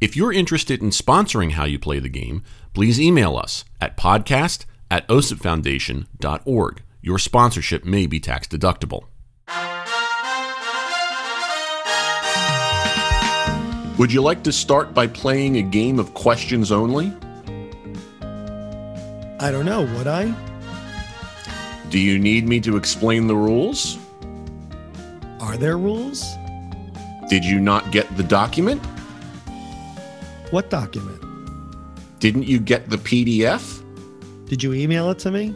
If you're interested in sponsoring How You Play the Game, please email us at podcast at osipfoundation.org. Your sponsorship may be tax deductible. Would you like to start by playing a game of questions only? I don't know, would I? Do you need me to explain the rules? Are there rules? Did you not get the document? What document? Didn't you get the PDF? Did you email it to me?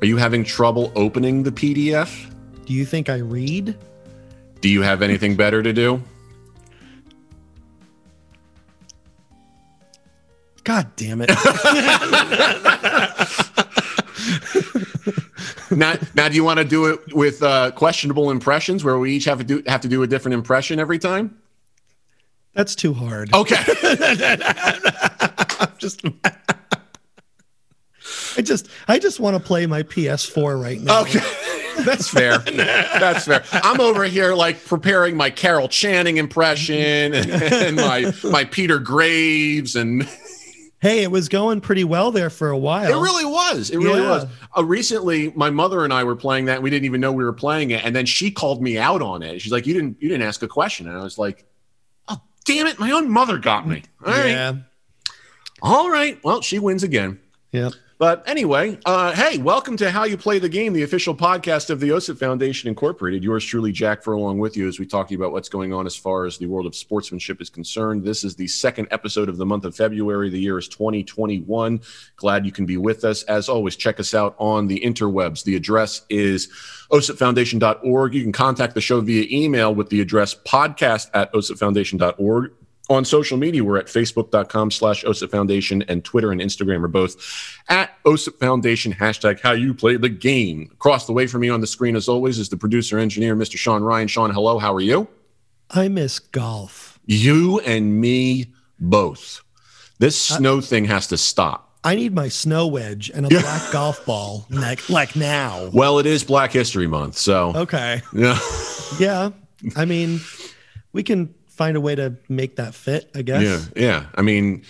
Are you having trouble opening the PDF? Do you think I read? Do you have anything better to do? God damn it. now, now, do you want to do it with uh, questionable impressions, where we each have to do have to do a different impression every time? That's too hard. Okay. I'm just I just I just want to play my PS4 right now. Okay. That's fair. That's fair. I'm over here like preparing my Carol Channing impression and, and my my Peter Graves and Hey, it was going pretty well there for a while. It really was. It really Yeah. was. Uh, recently, my mother and I were playing that. And we didn't even know we were playing it, and then she called me out on it. She's like, "You didn't, you didn't ask a question," and I was like, "Oh, damn it! My own mother got me." All right, Yeah. all right. Well, she wins again. Yep. But anyway, uh, hey, welcome to How You Play the Game, the official podcast of the OSIP Foundation Incorporated. Yours truly, Jack for along with you as we talk to you about what's going on as far as the world of sportsmanship is concerned. This is the second episode of the month of February. The year is 2021. Glad you can be with us. As always, check us out on the interwebs. The address is osipfoundation.org. You can contact the show via email with the address podcast at osipfoundation.org on social media we're at facebook.com slash osip foundation and twitter and instagram are both at osip foundation hashtag how you play the game across the way from me on the screen as always is the producer engineer mr sean ryan sean hello how are you I miss golf. you and me both this snow thing has to stop I need my snow wedge and a black golf ball like like now. well it is black history month so Okay. yeah Yeah. I mean, we can find a way to make that fit, I guess. yeah yeah i mean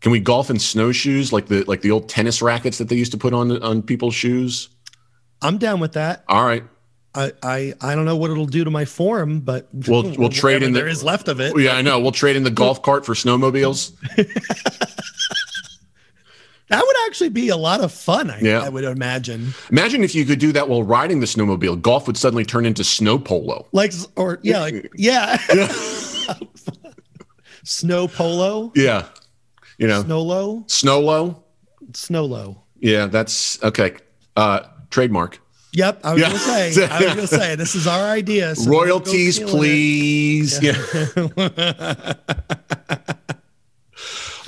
can we golf in snowshoes like the like the old tennis rackets that they used to put on on people's shoes I'm down with that. all right I, I I don't know what it'll do to my form, but We'll- we'll trade in the- there is left of it. yeah i know we'll trade in the golf cart for snowmobiles That would actually be a lot of fun. I, Yeah. I would imagine. Imagine if you could do that while riding the snowmobile. Golf would suddenly turn into snow polo. Like or yeah, like yeah. Snow polo, Yeah. You know, snow low, snow low. snow low. Yeah, that's okay. Uh, trademark. Yep, I was Yeah. gonna say. I was gonna say this is our idea. so Royalties, it. please. Yeah.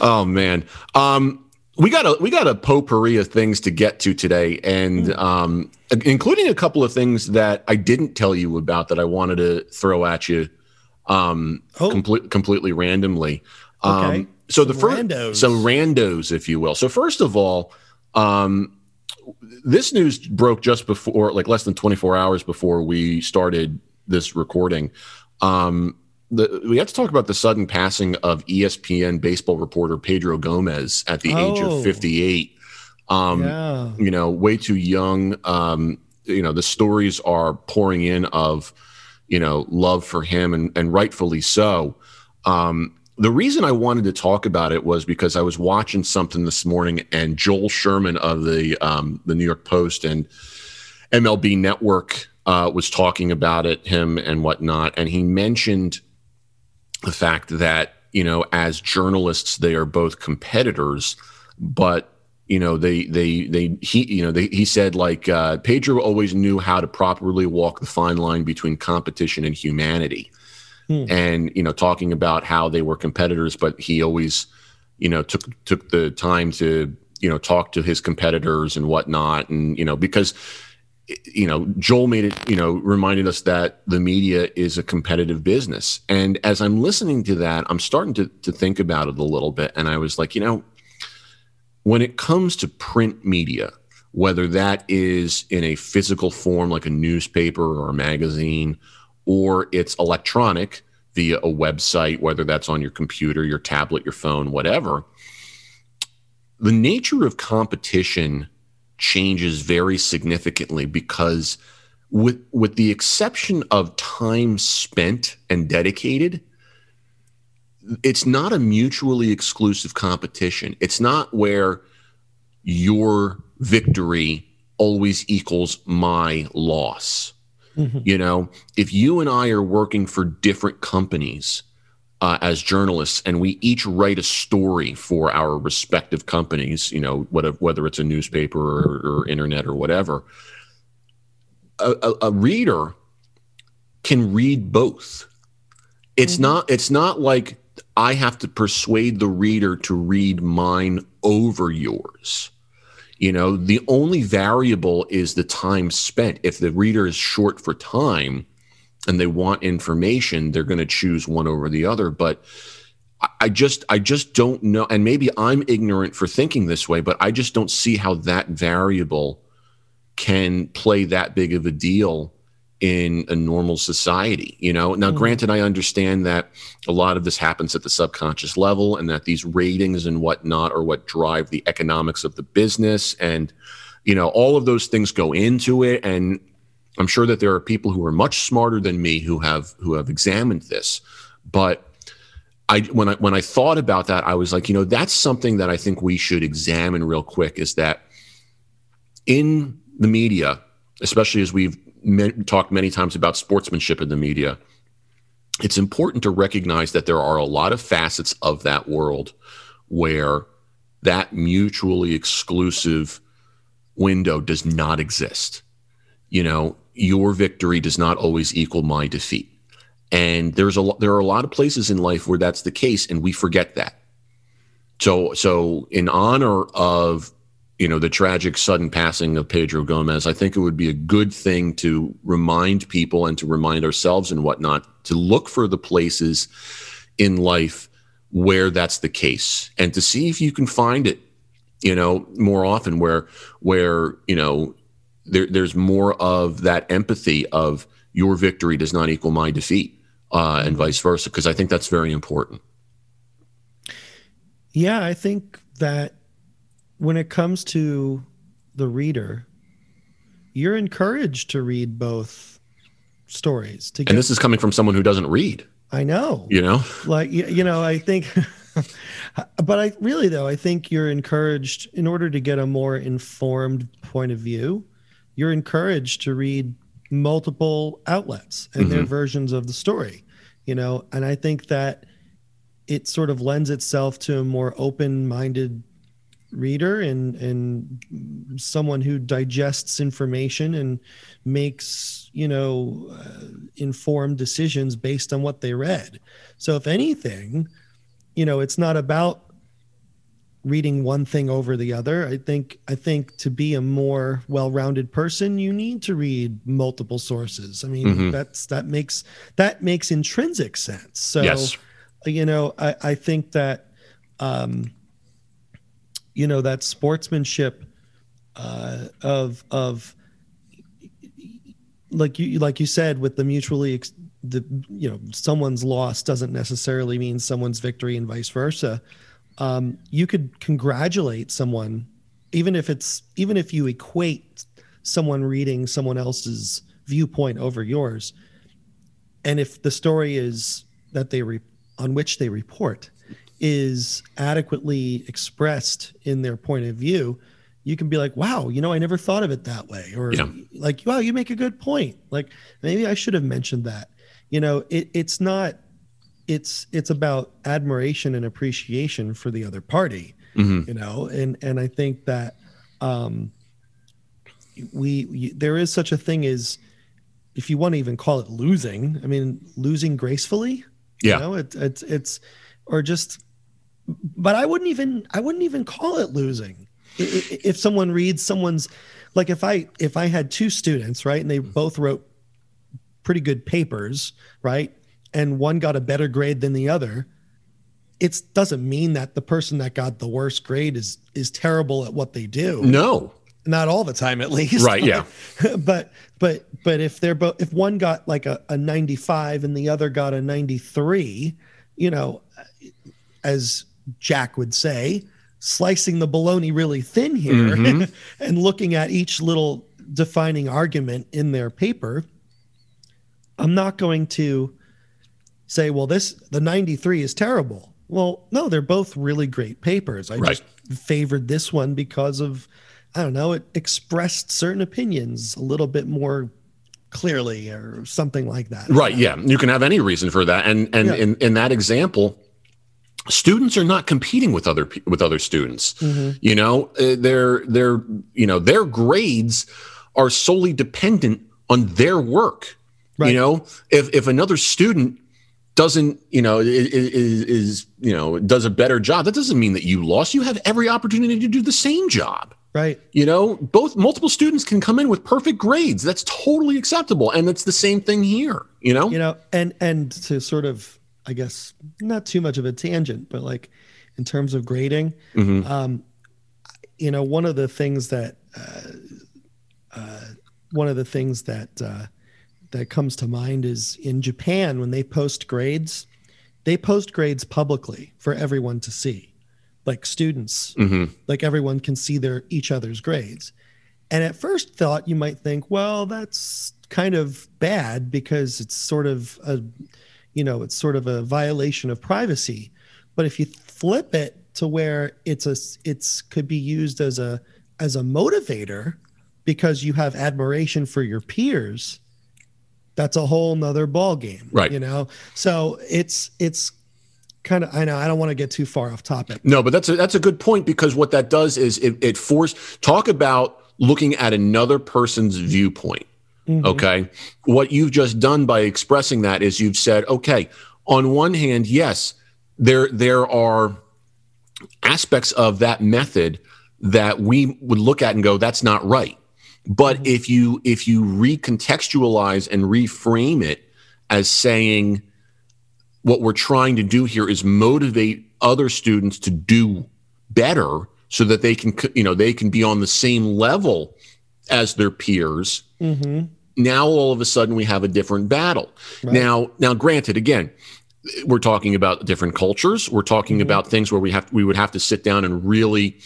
oh man. Um, we got a we got a potpourri of things to get to today, and um, including a couple of things that I didn't tell you about that I wanted to throw at you, um, Oh. complete, completely randomly. Um, Okay. so the Some first randos. some randos, if you will. So first of all, um, this news broke just before, like less than 24 hours before we started this recording. Um, the, we have to talk about the sudden passing of ESPN baseball reporter Pedro Gomez at the age Oh. of 58. Um, yeah. You know, way too young. Um, you know, the stories are pouring in of, you know, love for him and, and rightfully so. Um, the reason I wanted to talk about it was because I was watching something this morning, and Joel Sherman of the um, the New York Post and MLB Network uh, was talking about it, him and whatnot, and he mentioned the fact that you know, as journalists, they are both competitors, but you know, they they they he you know they, he said like uh, Pedro always knew how to properly walk the fine line between competition and humanity. Hmm. and you know talking about how they were competitors but he always you know took took the time to you know talk to his competitors and whatnot, and you know because you know Joel made it you know reminded us that the media is a competitive business, and as I'm listening to that, I'm starting to to think about it a little bit, and I was like, you know, when it comes to print media. Whether that is in a physical form like a newspaper or a magazine, or it's electronic via a website, whether that's on your computer, your tablet, your phone, whatever, the nature of competition changes very significantly because with with the exception of time spent and dedicated it's not a mutually exclusive competition it's not where your victory always equals my loss Mm-hmm. You know, if you and I are working for different companies uh, as journalists and we each write a story for our respective companies, you know, whether, whether it's a newspaper or, or internet or whatever, a, a, a, reader can read both. It's mm-hmm. not. It's not like I have to persuade the reader to read mine over yours. You know, the only variable is the time spent. If the reader is short for time and they want information, they're going to choose one over the other. But I just I just don't know and maybe I'm ignorant for thinking this way, but I just don't see how that variable can play that big of a deal in a normal society you know now mm. granted i understand that a lot of this happens at the subconscious level and that these ratings and whatnot are what drive the economics of the business and you know all of those things go into it and i'm sure that there are people who are much smarter than me who have who have examined this but I when I when I thought about that, I was like, you know, that's something that I think we should examine real quick. Is that in the media, especially as we've talked many times about sportsmanship in the media. It's important to recognize that there are a lot of facets of that world where that mutually exclusive window does not exist. You know, your victory does not always equal my defeat. And there's a there are a lot of places in life where that's the case and we forget that. So so in honor of you know the tragic sudden passing of Pedro Gomez, I think it would be a good thing to remind people and to remind ourselves and whatnot to look for the places in life where that's the case and to see if you can find it you know more often where where you know there, there's more of that empathy of your victory does not equal my defeat uh, and vice versa because i think that's very important. Yeah i think that when it comes to the reader, you're encouraged to read both stories. To get, and this is coming from someone who doesn't read. I know. You know, like you know, I think. but I really though I think you're encouraged in order to get a more informed point of view. You're encouraged to read multiple outlets and mm-hmm. their versions of the story. You know, and I think that it sort of lends itself to a more open-minded reader and and someone who digests information and makes you know uh, informed decisions based on what they read so if anything you know it's not about reading one thing over the other i think i think to be a more well-rounded person you need to read multiple sources i mean mm-hmm. that's that makes that makes intrinsic sense so yes. you know i i think that um you know that sportsmanship uh, of of like you like you said with the mutually the you know someone's loss doesn't necessarily mean someone's victory and vice versa. Um, you could congratulate someone even if it's even if you equate someone reading someone else's viewpoint over yours and if the story is that they re- on which they report is adequately expressed in their point of view, you can be like, wow, you know, I never thought of it that way. Or yeah. like, wow, you make a good point. Like maybe I should have mentioned that. You know, it, it's not, it's, it's about admiration and appreciation for the other party, mm-hmm. you know? And, and I think that, um, we, we, there is such a thing as, if you want to even call it losing, I mean, losing gracefully, yeah, you know, it, it's, it's, or just but I wouldn't even I wouldn't even call it losing. If someone reads someone's like if I if I had two students, right, and they mm-hmm. both wrote pretty good papers, right? And one got a better grade than the other, it doesn't mean that the person that got the worst grade is is terrible at what they do. No. Not all the time at least. Right, yeah. but but but if they're both if one got like a, a 95 and the other got a 93, you know, as Jack would say, slicing the bologna really thin here mm-hmm. and looking at each little defining argument in their paper, I'm not going to say, well, this the 93 is terrible. Well, no, they're both really great papers. I right. just favored this one because of I don't know, it expressed certain opinions a little bit more clearly or something like that. Right, yeah. You can have any reason for that. And and yeah. in, in that example, students are not competing with other with other students. Mm-hmm. you know uh, their their you know their grades are solely dependent on their work. Right. you know if if another student doesn't you know is, is, you know does a better job that doesn't mean that you lost. You have every opportunity to do the same job. Right. You know both multiple students can come in with perfect grades. That's totally acceptable. And it's the same thing here you know? You know and and to sort of I guess not too much of a tangent, but like in terms of grading, mm-hmm. um, you know, one of the things that uh, uh, one of the things that uh, that comes to mind is in Japan when they post grades, they post grades publicly for everyone to see, like students, mm-hmm. like everyone can see their each other's grades. And at first thought, you might think, well, that's kind of bad because it's sort of a you know it's sort of a violation of privacy. But if you flip it to where it's a it's could be used as a as a motivator because you have admiration for your peers that's a whole nother ball game right. you know? So it's it's kind of i know i don't want to get too far off topic. No but that's a that's a good point because what that does is it, it force talk about looking at another person's viewpoint Mm-hmm. Okay. What you've just done by expressing that is you've said, okay, on one hand, yes, there there are aspects of that method that we would look at and go, that's not right. But mm-hmm. if you if you recontextualize and reframe it as saying what we're trying to do here is motivate other students to do better so that they can you know they can be on the same level as their peers. Mm-hmm. Now all of a sudden we have a different battle. Right. Now, now, granted, again, we're talking about different cultures. We're talking mm-hmm. about things where we have we would have to sit down and really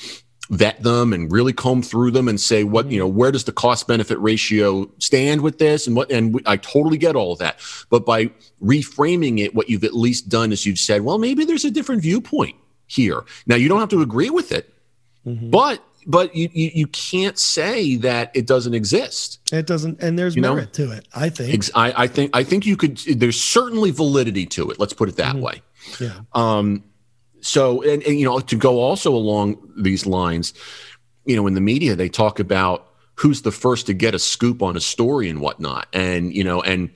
vet them and really comb through them and say what you know where does the cost benefit ratio stand with this and what and we, I totally get all of that but by reframing it what you've at least done is you've said well maybe there's a different viewpoint here now you don't have to agree with it mm-hmm. but but you, you, you can't say that it doesn't exist. It doesn't, and there's you merit know? to it. I think. I, I think I think you could. There's certainly validity to it. Let's put it that mm-hmm. way. Yeah. Um. So, and, and you know, to go also along these lines, you know, in the media they talk about who's the first to get a scoop on a story and whatnot, and you know, and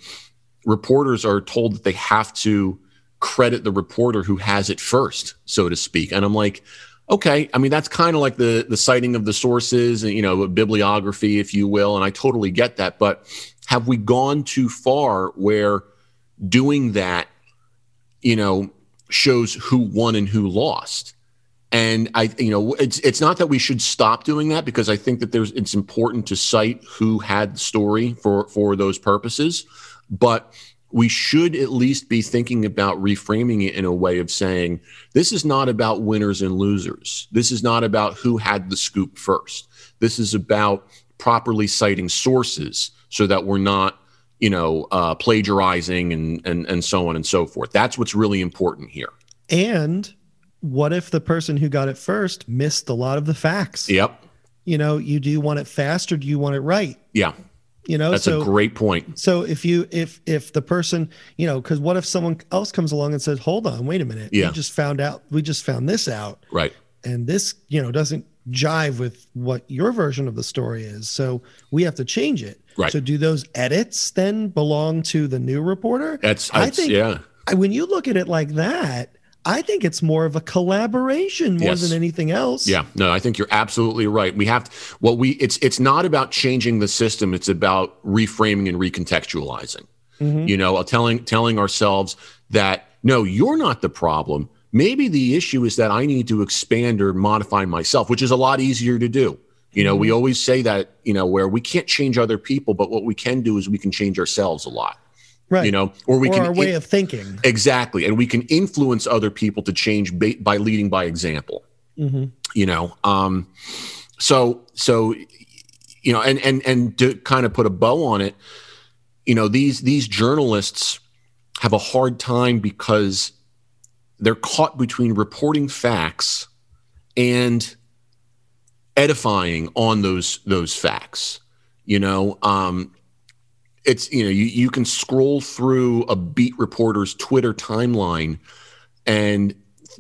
reporters are told that they have to credit the reporter who has it first, so to speak. And I'm like, okay i mean that's kind of like the the citing of the sources and you know bibliography if you will and i totally get that but have we gone too far where doing that you know shows who won and who lost? And i you know it's it's not that we should stop doing that because i think that there's it's important to cite who had the story for for those purposes but we should at least be thinking about reframing it in a way of saying this is not about winners and losers. This is not about who had the scoop first. This is about properly citing sources so that we're not, you know, uh, plagiarizing and, and and so on and so forth. That's what's really important here. And what if the person who got it first missed a lot of the facts? Yep. You know, you do want it fast or do you want it right? Yeah you know? That's so, a great point. so if you if if the person you know because what if someone else comes along and says hold on wait a minute. Yeah. we just found out we just found this out. Right. And this you know doesn't jive with what your version of the story is. So we have to change it. Right. So do those edits then belong to the new reporter? That's, that's i think yeah. When you look at it like that I think it's more of a collaboration more Yes. than anything else. Yeah, no, I think you're absolutely right. We have to, what we it's it's not about changing the system. It's about reframing and recontextualizing. Mhm. You know, uh, telling telling ourselves that no, you're not the problem. Maybe the issue is that I need to expand or modify myself, which is a lot easier to do. You know, we always say that, you know, where we can't change other people, but what we can do is we can change ourselves a lot. Right. You know, or we or can our way of thinking. exactly, and we can influence other people to change ba- by leading by example hmm you know um so so you know and and and to kind of put a bow on it you know these these journalists have a hard time because they're caught between reporting facts and edifying on those those facts you know um it's you know you, you can scroll through a beat reporter's twitter timeline and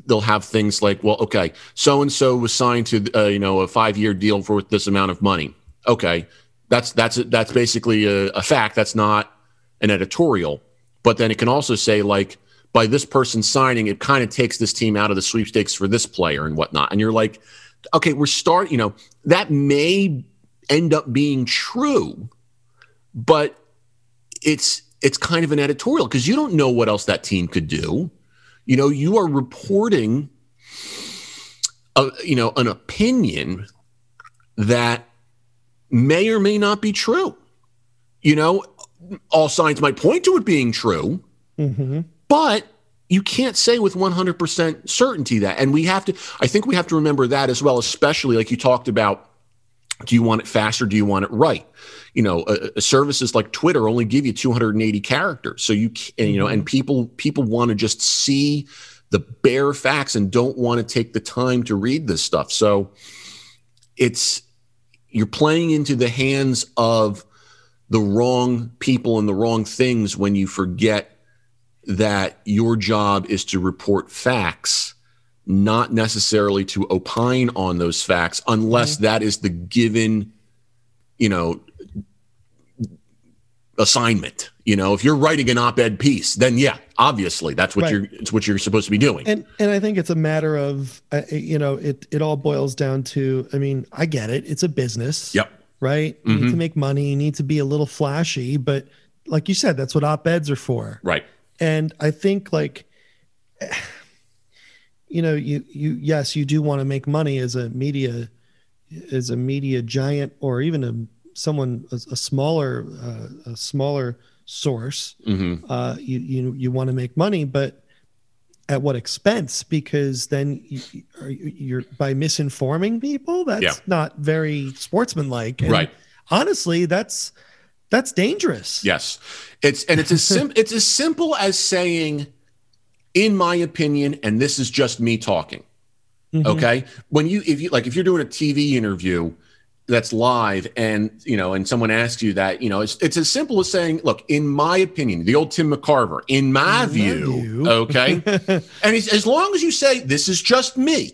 they'll have things like well okay so and so was signed to uh, you know a five year deal for this amount of money. Okay that's that's that's basically a, a fact. That's not an editorial. But then it can also say like by this person signing it kind of takes this team out of the sweepstakes for this player and whatnot. And you're like okay we're start you know that may end up being true but it's it's kind of an editorial because you don't know what else that team could do. You know you are reporting a, you know an opinion that may or may not be true. You know all signs might point to it being true hmm but you can't say with 100% certainty that. And we have to i think we have to remember that as well especially like you talked about do you want it fast or do you want it right? You know uh, uh, services like twitter only give you 280 characters. So you and, you know and people people want to just see the bare facts and don't want to take the time to read this stuff. So it's you're playing into the hands of the wrong people and the wrong things when you forget that your job is to report facts, not necessarily to opine on those facts, unless that is the given, you know, assignment. You know, if you're writing an op-ed piece, then yeah, obviously that's what Right. you're it's what you're supposed to be doing. And and I think it's a matter of uh, you know it it all boils down to I mean I get it it's a business yep. right you need Mhm. to make money you need to be a little flashy but like you said that's what op eds are for Right. and I think like you know you you yes you do want to make money as a media as a media giant or even a someone a, a smaller uh, a smaller source hmm uh, you you you want to make money, but at what expense? Because then you, are by misinforming people. That's Yeah. not very sportsmanlike. And Right. Honestly, that's that's dangerous. Yes. It's and it's as sim- it's as simple as saying, in my opinion, and this is just me talking. Mhm. Okay. When you if you like if you're doing a TV interview that's live and you know and someone asks you that, you know, it's it's as simple as saying, look, in my opinion, the old Tim McCarver, in my, In view, view. okay. and as long as you say this is just me,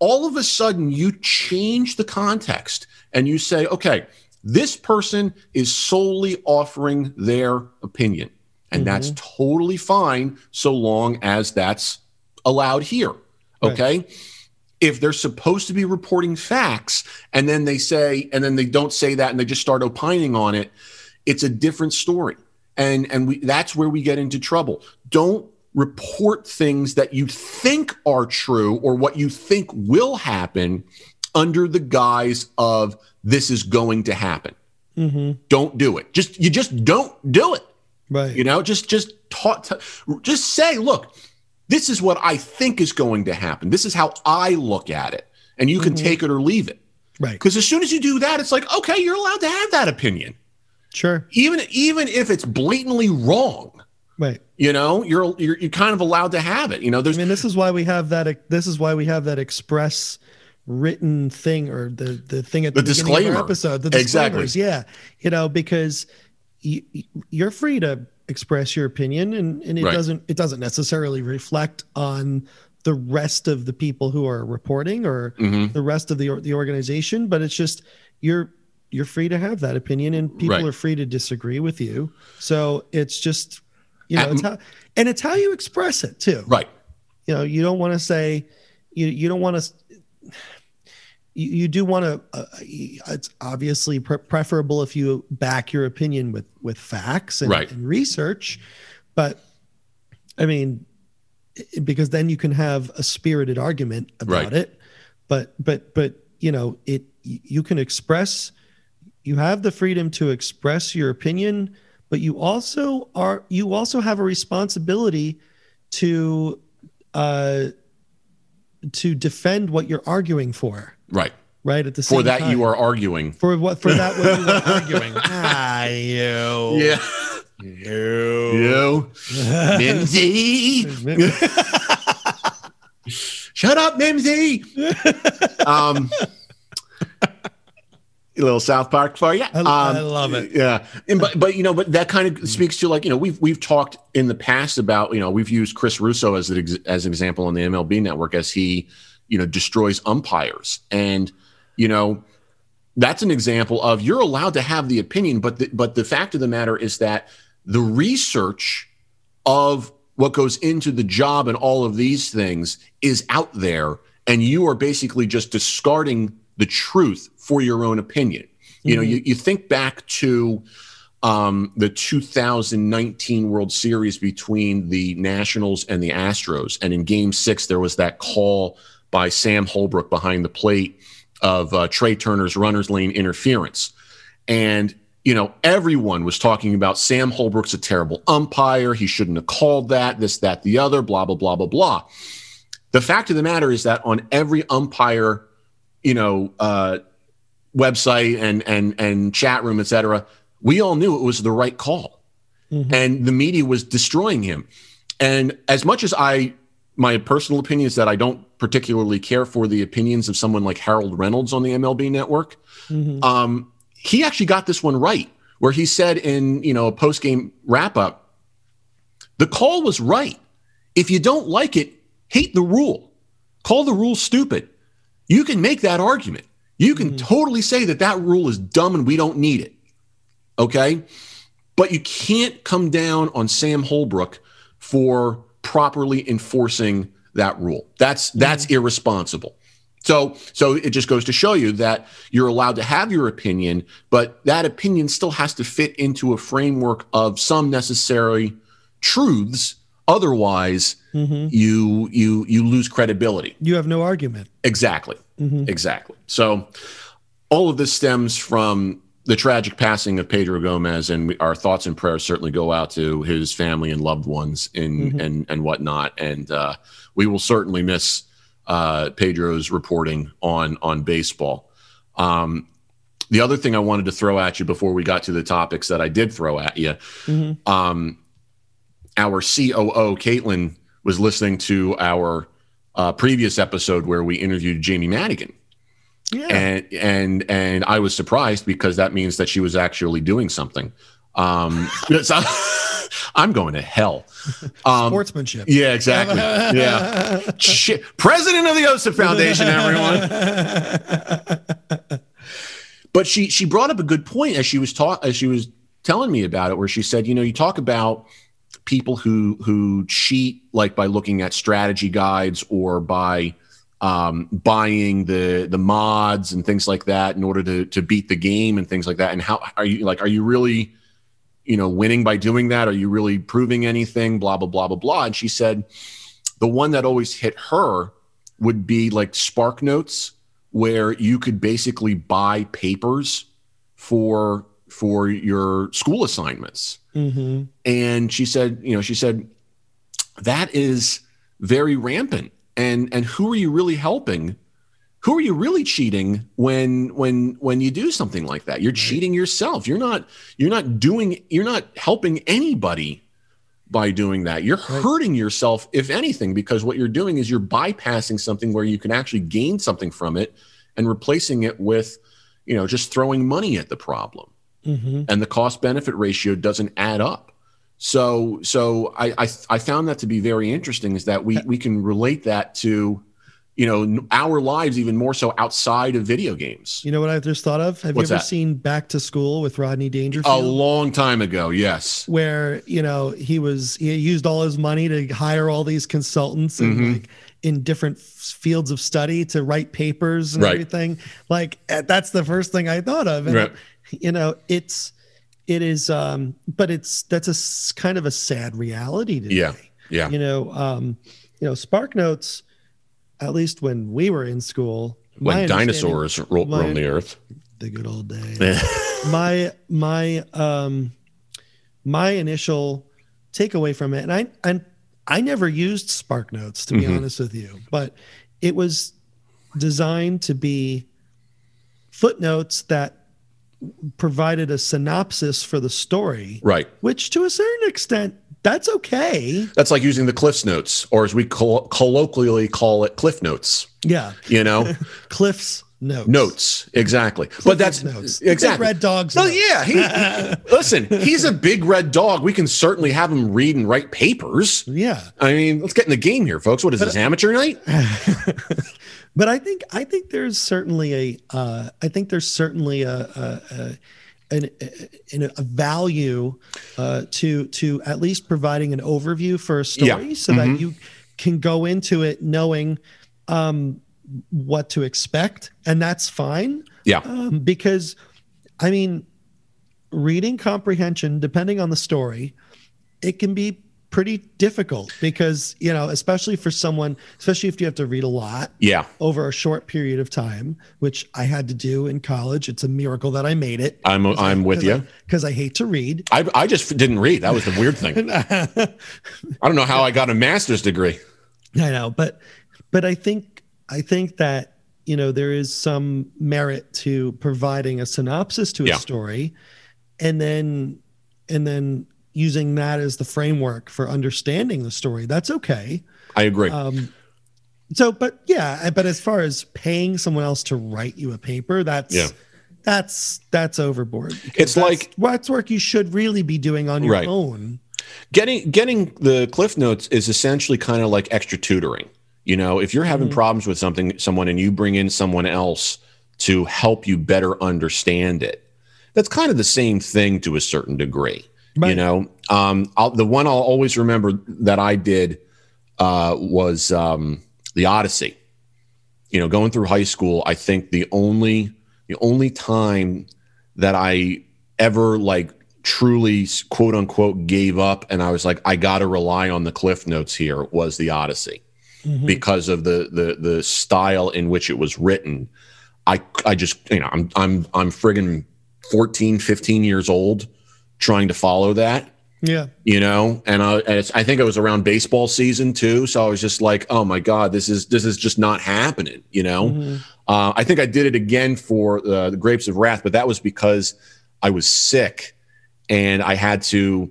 all of a sudden you change the context and you say, okay, this person is solely offering their opinion. And that's totally fine so long as that's allowed here. Okay. If they're supposed to be reporting facts and then they say, and then they don't say that and they just start opining on it, it's a different story. And and we that's where we get into trouble. Don't report things that you think are true or what you think will happen under the guise of this is going to happen. Mhm. Don't do it. Just you just don't do it. Right. You know, just just taught just say, look, this is what I think is going to happen. This is how I look at it. And you can Mhm. take it or leave it. right. Because as soon as you do that, it's like, okay, you're allowed to have that opinion. Sure. Even even if it's blatantly wrong, Right. you know, you're you're, you're kind of allowed to have it. You know, there's. I mean, this is why we have that. This is why we have that express written thing or the the thing at the, The beginning of our disclaimer. episode. The Exactly. disclaimers. Yeah. You know, because you're free to express your opinion, and and it Right. doesn't it doesn't necessarily reflect on the rest of the people who are reporting or Mhm. the rest of the the organization, but it's just you're you're free to have that opinion, and people Right. are free to disagree with you. So it's just you know, At- it's how and it's how you express it too. right. you know, you don't want to say, you you don't want to. You, you do want to. Uh, it's obviously pre- preferable if you back your opinion with with facts and, Right. and research, but I mean, because then you can have a spirited argument about Right. it. But but but you know, it you can express. You have the freedom to express your opinion, but you also are you also have a responsibility to uh to defend what you're arguing for Right. right at the same For that, time. you are arguing. for what for that what you are arguing ah you Yeah. you You. Mimsy. Shut up, Mimsy. um, a little South Park for you. I- Um, I love it. Yeah, and but but you know, but that kind of speaks to like you know we've we've talked in the past about you know we've used Chris Russo as an ex- as an example on the MLB Network as he you know destroys umpires and you know that's an example of you're allowed to have the opinion, but the, but the fact of the matter is that the research of what goes into the job and all of these things is out there, and you are basically just discarding the truth for your own opinion. You know, you, you think back to um, the 2019 World Series between the Nationals and the Astros, and in Game Six there was that call by Sam Holbrook behind the plate of uh, Trea Turner's runner's lane interference. And, you know, everyone was talking about Sam Holbrook's a terrible umpire. He shouldn't have called that, this, that, the other, blah, blah, blah, blah, blah. The fact of the matter is that on every umpire, you know, uh, website and and and chat room, et cetera, we all knew it was the right call. And the media was destroying him. And as much as I my personal opinion is that I don't particularly care for the opinions of someone like Harold Reynolds on the MLB network. Um, he actually got this one right, where he said in you know a post game wrap up, the call was right. If you don't like it, hate the rule. Call the rule stupid. You can make that argument. You can totally say that that rule is dumb and we don't need it. Okay, but you can't come down on Sam Holbrook for properly enforcing that rule. That's mm-hmm. that's irresponsible. So so it just goes to show you that you're allowed to have your opinion, but that opinion still has to fit into a framework of some necessary truths. Otherwise, mm-hmm. you you you lose credibility. you have no argument Exactly. Mm-hmm. Exactly. So all of this stems from the tragic passing of Pedro Gomez, and we, our thoughts and prayers certainly go out to his family and loved ones and and and whatnot. And uh, we will certainly miss uh, Pedro's reporting on on baseball. Um, the other thing I wanted to throw at you before we got to the topics that I did throw at you, um, our COO Caitlin was listening to our uh, previous episode where we interviewed Jamie Madigan, yeah and and and I was surprised because that means that she was actually doing something. Um, so I'm going to hell. Um, sportsmanship yeah, exactly. Yeah, Shit. President of the OSIP Foundation, everyone. but she she brought up a good point as she was taught as she was telling me about it, where she said, you know, you talk about people who who cheat like by looking at strategy guides or by um, buying the the mods and things like that in order to to beat the game and things like that. And how are you like? Are you really you know winning by doing that? Are you really proving anything? Blah blah blah blah blah. And she said the one that always hit her would be like Spark Notes, where you could basically buy papers for for your school assignments. hmm And she said, you know, she said that is very rampant. And and who are you really helping? Who are you really cheating when when when you do something like that? You're cheating yourself. You're not you're not doing you're not helping anybody by doing that. You're hurting yourself if anything because what you're doing is you're bypassing something where you can actually gain something from it and replacing it with you know just throwing money at the problem hmm and the cost benefit ratio doesn't add up. So so I, I I found that to be very interesting is that we we can relate that to you know our lives even more so outside of video games. You know what I've just thought of? Have What's you ever that? seen Back to School with Rodney Dangerfield? A long time ago, yes. where you know he was he used all his money to hire all these consultants and Mhm. like in different fields of study to write papers and Right. everything like eh, that's the first thing i thought of and Right. you know it's it is um but it's that's a kind of a sad reality today Yeah. Yeah. you know um you know spark notes at least when we were in school When dinosaurs ro- roamed the earth. the good old days my my um my initial takeaway from it and i and i never used spark notes to be Mhm. honest with you but it was designed to be footnotes that provided a synopsis for the story right. which to a certain extent that's okay That's like using the Cliffs Notes, or as we coll- colloquially call it, Cliff Notes. yeah You know, cliff's notes notes exactly. but that's notes exactly. red dogs Oh yeah, he, listen. He's a big red dog. We can certainly have him read and write papers. yeah I mean, let's get in the game here, folks. What is this amateur night? but I think I think there's certainly a uh, I think there's certainly a, a, a an, a, a value uh, to to at least providing an overview for a story Yeah. so Mhm. that you can go into it knowing um, what to expect and that's fine Yeah, um, because I mean reading comprehension depending on the story it can be pretty difficult because you know especially for someone especially if you have to read a lot yeah. over a short period of time, which I had to do in college. It's a miracle that I made it. I'm I'm with you. because I hate to read. I I just didn't read. That was the weird thing. I I don't know how I got a master's degree. I know, but but I think I think that you know there is some merit to providing a synopsis to a Yeah. story, and then and then using that as the framework for understanding the story. That's okay. I agree. Um, so, but yeah, but as far as paying someone else to write you a paper, that's Yeah. that's that's overboard. It's that's- like- that's work you should really be doing on your Right. own. getting getting the cliff notes is essentially kind of like extra tutoring you know if you're having Mhm. problems with something someone and you bring in someone else to help you better understand it that's kind of the same thing to a certain degree you know um I'll, the one i'll always remember that i did uh was um the odyssey you know going through high school i think the only the only time that i ever like truly quote unquote gave up and I was like, I gotta rely on the cliff notes here was the Odyssey Mhm. because of the the the style in which it was written. I I just you know I'm I'm I'm friggin' 14, 15 years old trying to follow that Yeah, you know? And, I, and I think it was around baseball season too. So i was just like oh my god this is this is just not happening you know? Mhm. uh, i think i did it again for uh, the grapes of wrath but that was because i was sick and i had to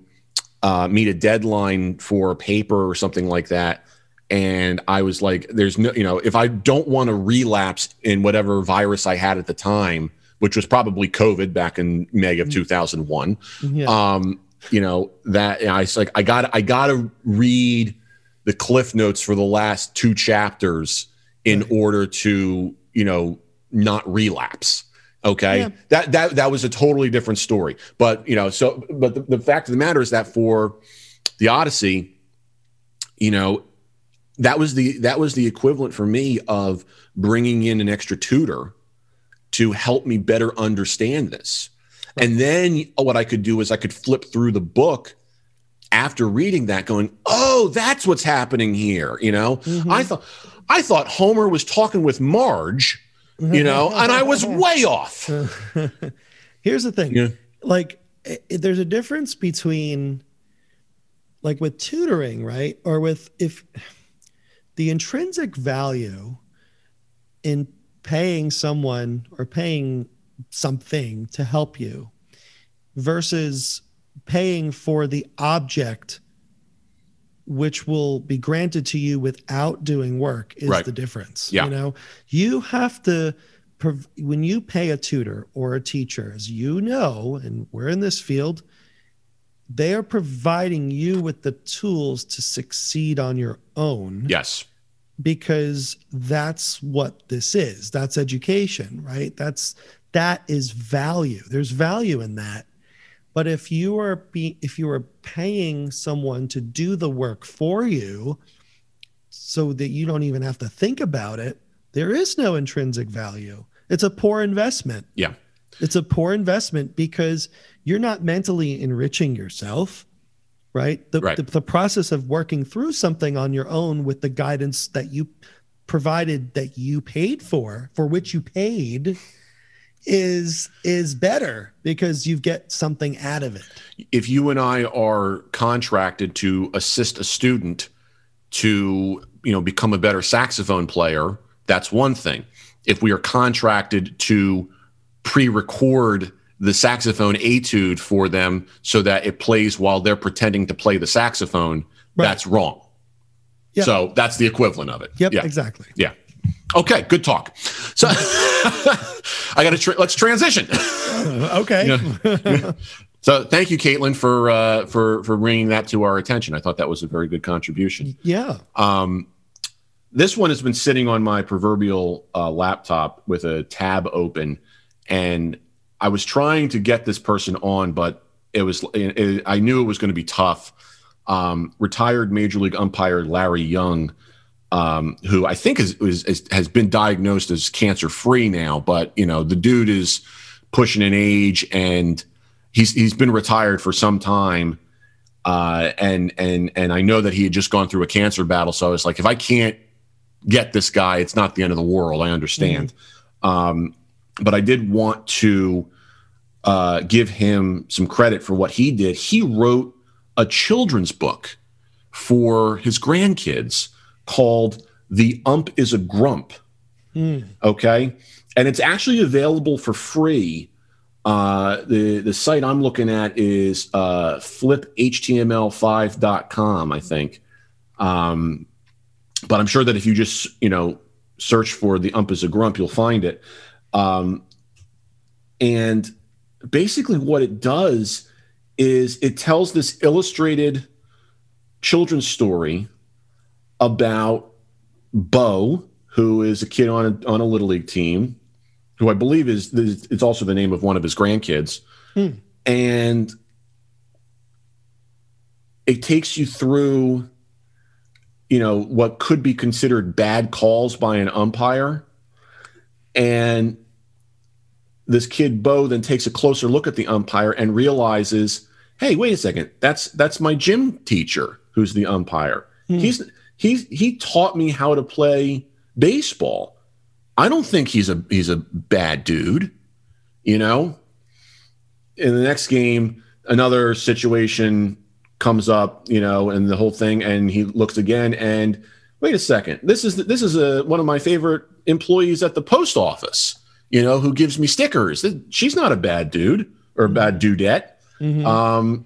uh, meet a deadline for a paper or something like that. And i was like there's no you know if i don't want to relapse in whatever virus i had at the time which was probably covid back in may of 2001 yeah, um you know that and i was like i got i got to read the cliff notes for the last two chapters in Right. order to you know not relapse okay? Yeah. that that that was a totally different story. But you know so but the, the fact of the matter is that for the odyssey you know that was the that was the equivalent for me of bringing in an extra tutor to help me better understand this and then what I could do is I could flip through the book after reading that, going, "Oh, that's what's happening here." You know, Mhm. I thought I thought Homer was talking with Marge, you know, and I was way off. Here's the thing. Yeah. Like i i- there's a difference between like with tutoring, right? Or with if the intrinsic value in paying someone or paying something to help you versus paying for the object which will be granted to you without doing work is Right. the difference Yeah. you know you have to when you pay a tutor or a teacher as you know and we're in this field they are providing you with the tools to succeed on your own Yes, because that's what this is. That's education, right? That's that is value. There's value in that. But if you are be if you are paying someone to do the work for you so that you don't even have to think about it, there is no intrinsic value. It's a poor investment. Yeah. It's a poor investment because you're not mentally enriching yourself, right? The, Right. the, the process of working through something on your own with the guidance that you provided that you paid for, for which you paid, is is better because you get something out of it. if you and I are contracted to assist a student to, you know, become a better saxophone player, that's one thing. If we are contracted to pre-record the saxophone etude for them so that it plays while they're pretending to play the saxophone, Right. that's wrong. Yeah. So that's the equivalent of it. Yep, Yeah. exactly. Yeah. Okay, good talk. So I got to tra- let's transition. Okay. So thank you, Caitlin, for uh, for for bringing that to our attention. I thought that was a very good contribution. yeah. Um, this one has been sitting on my proverbial uh, laptop with a tab open, and I was trying to get this person on, but it was it, I knew it was going to be tough. Um, retired Major League umpire Larry Young, um, who I think is, is, is has been diagnosed as cancer free now, but you know the dude is pushing an age and he's he's been retired for some time uh, and and and I know that he had just gone through a cancer battle. So I was like, if I can't get this guy, it's not the end of the world. I understand, um, but I did want to uh, give him some credit for what he did. He wrote a children's book for his grandkids called "The Ump Is a Grump." Mm. Okay, and it's actually available for free uh, the the site I'm looking at is uh, fliphtml5.com, I think. Um, but I'm sure that if you just you know search for the ump is a grump, you'll find it. Um, and basically, what it does is it tells this illustrated children's story about Bo, who is a kid on a, on a little league team who I believe is it's also the name of one of his grandkids, Hmm. and it takes you through, you know, what could be considered bad calls by an umpire, and this kid Bo then takes a closer look at the umpire and realizes, hey, wait a second, that's that's my gym teacher who's the umpire. Hmm. He's he's he taught me how to play baseball. I don't think he's a he's a bad dude, you know. In the next game, another situation comes up, you know, and the whole thing, and he looks again, and wait a second, this is this is a one of my favorite employees at the post office, you know, who gives me stickers. She's not a bad dude or a bad dudette. Mhm. Um,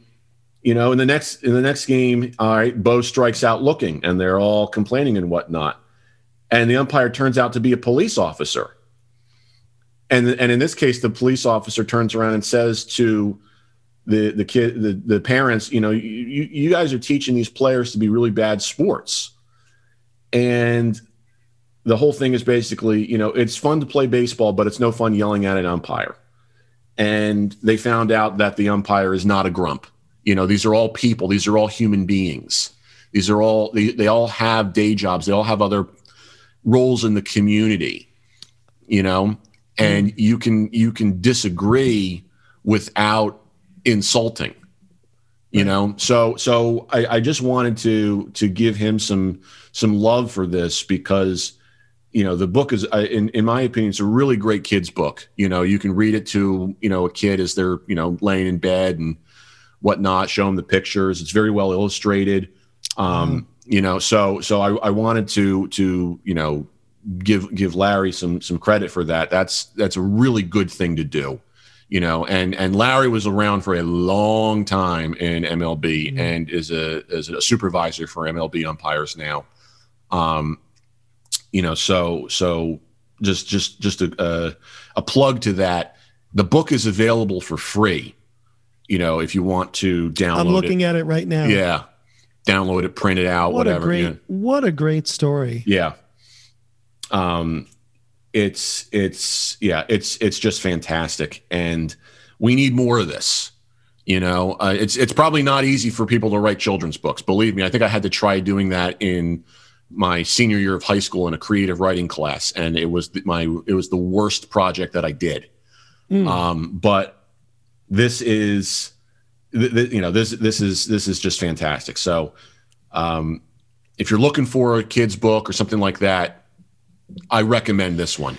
you know, in the next in the next game, all right, Bo strikes out looking, and they're all complaining and whatnot and the umpire turns out to be a police officer. And and in this case, the police officer turns around and says to the the kid the, the parents, you know, you, you guys are teaching these players to be really bad sports. And the whole thing is basically, you know, it's fun to play baseball, but it's no fun yelling at an umpire. And they found out that the umpire is not a grump. You know, these are all people, these are all human beings. These are all they, they all have day jobs, they all have other roles in the community you know and you can you can disagree without insulting you know so so I, I just wanted to to give him some some love for this because you know the book is in in my opinion it's a really great kids book. You know you can read it to you know a kid as they're you know laying in bed and whatnot show them the pictures. It's very well illustrated. Um you know so so I, I wanted to to you know give give larry some some credit for that. That's that's a really good thing to do you know and and larry was around for a long time in mlb Mhm. and is a is a supervisor for mlb umpires now. Um you know so so just just just a a, a plug to that the book is available for free you know if you want to download I'm looking at it right now. yeah download it print it out What a whatever great yeah. what a great story. yeah um, it's it's yeah, it's it's just fantastic, and we need more of this. You know, uh, it's it's probably not easy for people to write children's books. Believe me, I think I had to try doing that in my senior year of high school in a creative writing class, and it was my it was the worst project that I did. Mm. Um, but this is, th- th- you know, this this is this is just fantastic. So, um, if you're looking for a kid's book or something like that, I recommend this one.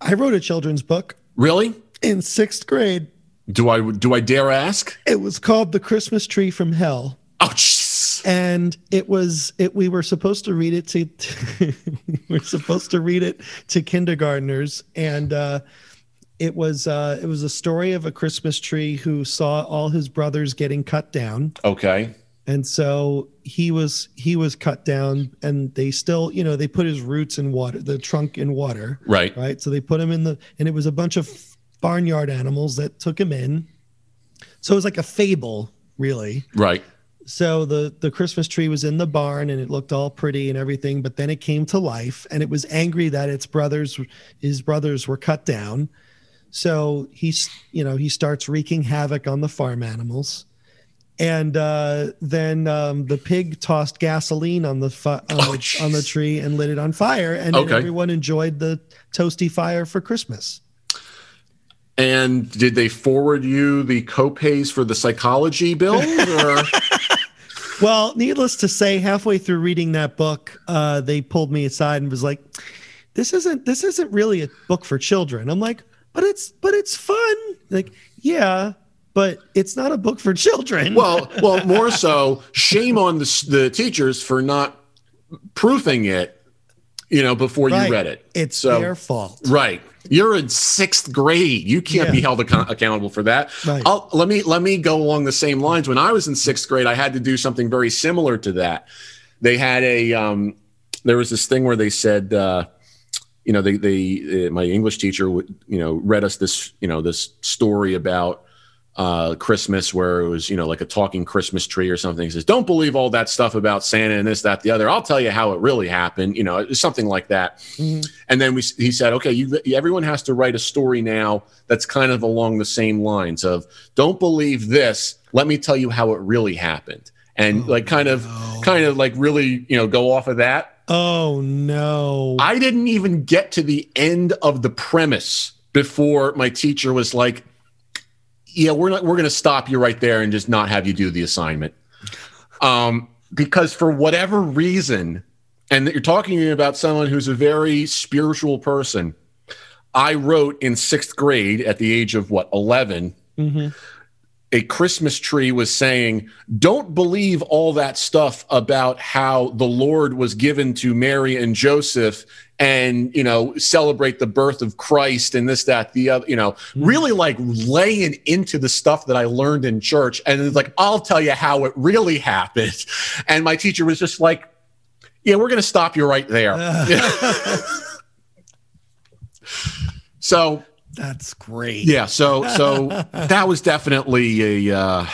I wrote a children's book. Really? In sixth grade. Do I do I dare ask? It was called The Christmas Tree from Hell. Oh, And it was it. We were supposed to read it to. we are supposed to read it to kindergartners, and uh, it was uh, it was a story of a Christmas tree who saw all his brothers getting cut down. Okay. And so he was he was cut down, and they still, you know, they put his roots in water, the trunk in water. Right. Right. So they put him in the, and it was a bunch of barnyard animals that took him in. So it was like a fable, really. Right. So the the Christmas tree was in the barn and it looked all pretty and everything, but then it came to life and it was angry that its brothers his brothers were cut down. So he's you know he starts wreaking havoc on the farm animals, and uh, then um, the pig tossed gasoline on the fi- on, oh, the, on, the, tree and lit it on fire, and okay. everyone enjoyed the toasty fire for Christmas. And did they forward you the copays for the psychology bill? Or? well, needless to say, halfway through reading that book, uh, they pulled me aside and was like, "This isn't this isn't really a book for children." I'm like, "But it's but it's fun." Like, yeah, but it's not a book for children. well, well, more so, shame on the the teachers for not proofing it you know, before right. you read it. It's so, their fault. Right. You're in sixth grade. You can't yeah. be held ac- accountable for that. Right. I'll, let me let me go along the same lines. When I was in sixth grade, I had to do something very similar to that. They had a um, there was this thing where they said, uh, you know, they they uh, my English teacher would you know read us this you know this story about uh, Christmas where it was, you know, like a talking Christmas tree or something. He says, "Don't believe all that stuff about Santa and this, that, the other. I'll tell you how it really happened." You know, something like that. Mm-hmm. And then we, he said, "Okay, you, everyone has to write a story now that's kind of along the same lines of, don't believe this. Let me tell you how it really happened." And oh, like, kind of, no. kind of like really, you know, go off of that. Oh no! I didn't even get to the end of the premise before my teacher was like yeah, we're not, we're going to stop you right there and just not have you do the assignment. Um, because for whatever reason, and you're talking about someone who's a very spiritual person. I wrote in sixth grade at the age of what, 11, mm-hmm. a Christmas tree was saying, Don't believe all that stuff about how the Lord was given to Mary and Joseph and you know celebrate the birth of christ and this that the other you know hmm. really like laying into the stuff that i learned in church and it's like i'll tell you how it really happened and my teacher was just like yeah we're going to stop you right there so that's great yeah so so that was definitely a uh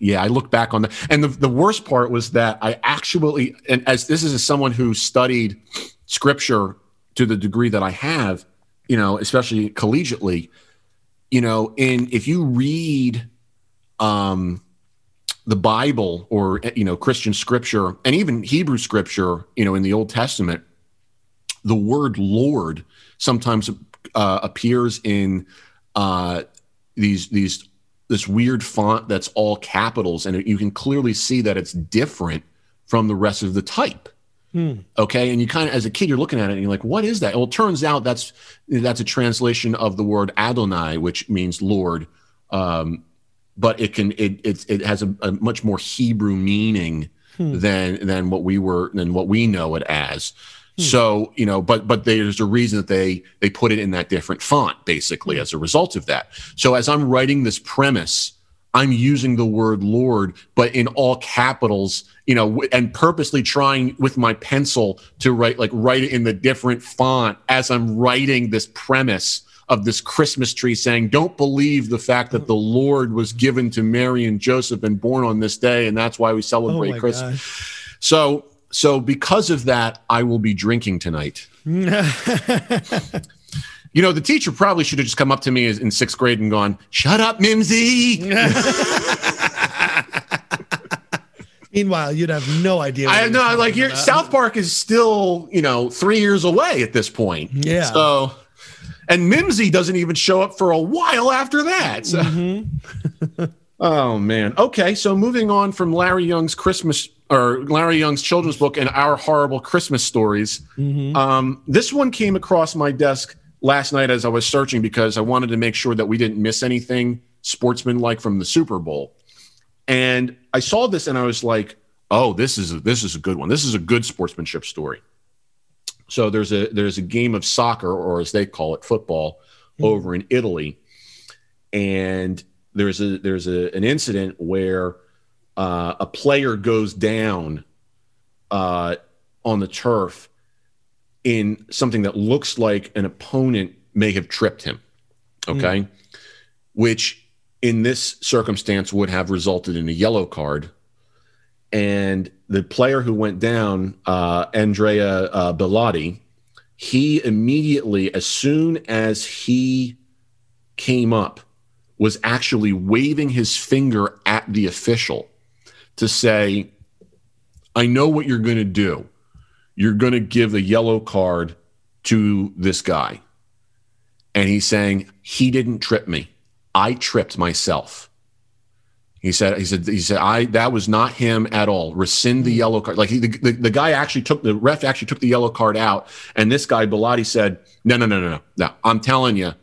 yeah, I look back on that. And the, the worst part was that I actually, and as this is as someone who studied scripture to the degree that I have, you know, especially collegiately, you know, and if you read um, the Bible or you know Christian scripture and even Hebrew scripture, you know, in the Old Testament, the word Lord sometimes uh, appears in uh, these these this weird font that's all capitals, and you can clearly see that it's different from the rest of the type. Hmm. Okay, and you kind of, as a kid, you're looking at it and you're like, "What is that?" Well, it turns out that's that's a translation of the word Adonai, which means Lord. Um, but it can it it, it has a, a much more Hebrew meaning hmm. than than what we were than what we know it as. Hmm. So you know, but but there's a reason that they they put it in that different font, basically, hmm. as a result of that. So as I'm writing this premise I'm using the word Lord, but in all capitals, you know, and purposely trying with my pencil to write, like, write it in the different font as I'm writing this premise of this Christmas tree saying, Don't believe the fact that the Lord was given to Mary and Joseph and born on this day, and that's why we celebrate oh Christmas. Gosh. So, so because of that, I will be drinking tonight. you know, the teacher probably should have just come up to me in sixth grade and gone, "Shut up, Mimsy." Meanwhile, you'd have no idea. I know, like here, South Park is still, you know, three years away at this point. Yeah. So, and Mimsy doesn't even show up for a while after that. So. Mm-hmm. oh man. Okay, so moving on from Larry Young's Christmas or Larry Young's children's book and our horrible Christmas stories. Mm-hmm. Um, this one came across my desk last night as I was searching because I wanted to make sure that we didn't miss anything sportsman-like from the Super Bowl. And I saw this and I was like, "Oh, this is a, this is a good one. This is a good sportsmanship story." So there's a there's a game of soccer, or as they call it, football, mm-hmm. over in Italy, and there's a there's a, an incident where uh, a player goes down uh, on the turf in something that looks like an opponent may have tripped him. Okay, mm. which in this circumstance would have resulted in a yellow card. And the player who went down, uh, Andrea uh, Bellotti, he immediately, as soon as he came up, was actually waving his finger at the official to say, I know what you're going to do. You're going to give a yellow card to this guy. And he's saying, he didn't trip me. I tripped myself. He said, he said, he said, I, that was not him at all. Rescind the mm. yellow card. Like he, the, the, the, guy actually took the ref actually took the yellow card out. And this guy, Bellotti said, no, no, no, no, no, no. I'm telling you,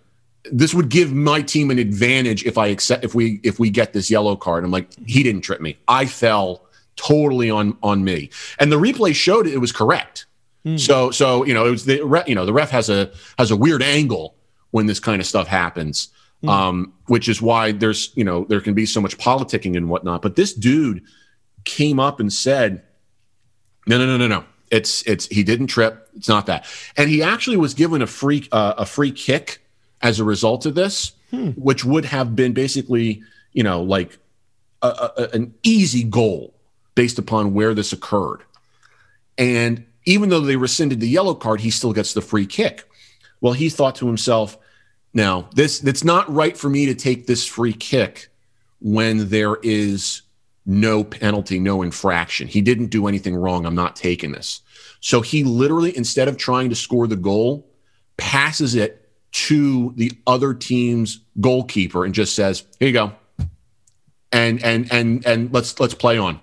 this would give my team an advantage if I accept, if we, if we get this yellow card. I'm like, he didn't trip me. I fell totally on, on me. And the replay showed it, was correct. Mm. So, so, you know, it was the, you know, the ref has a, has a weird angle when this kind of stuff happens mm. um, which is why there's you know there can be so much politicking and whatnot. But this dude came up and said, "No, no, no, no, no. It's it's he didn't trip. It's not that." And he actually was given a free uh, a free kick as a result of this, hmm. which would have been basically you know like a, a, an easy goal based upon where this occurred. And even though they rescinded the yellow card, he still gets the free kick. Well, he thought to himself, now, this it's not right for me to take this free kick when there is no penalty, no infraction. He didn't do anything wrong. I'm not taking this. So he literally, instead of trying to score the goal, passes it to the other team's goalkeeper and just says, "Here you go," and and and and let's let's play on.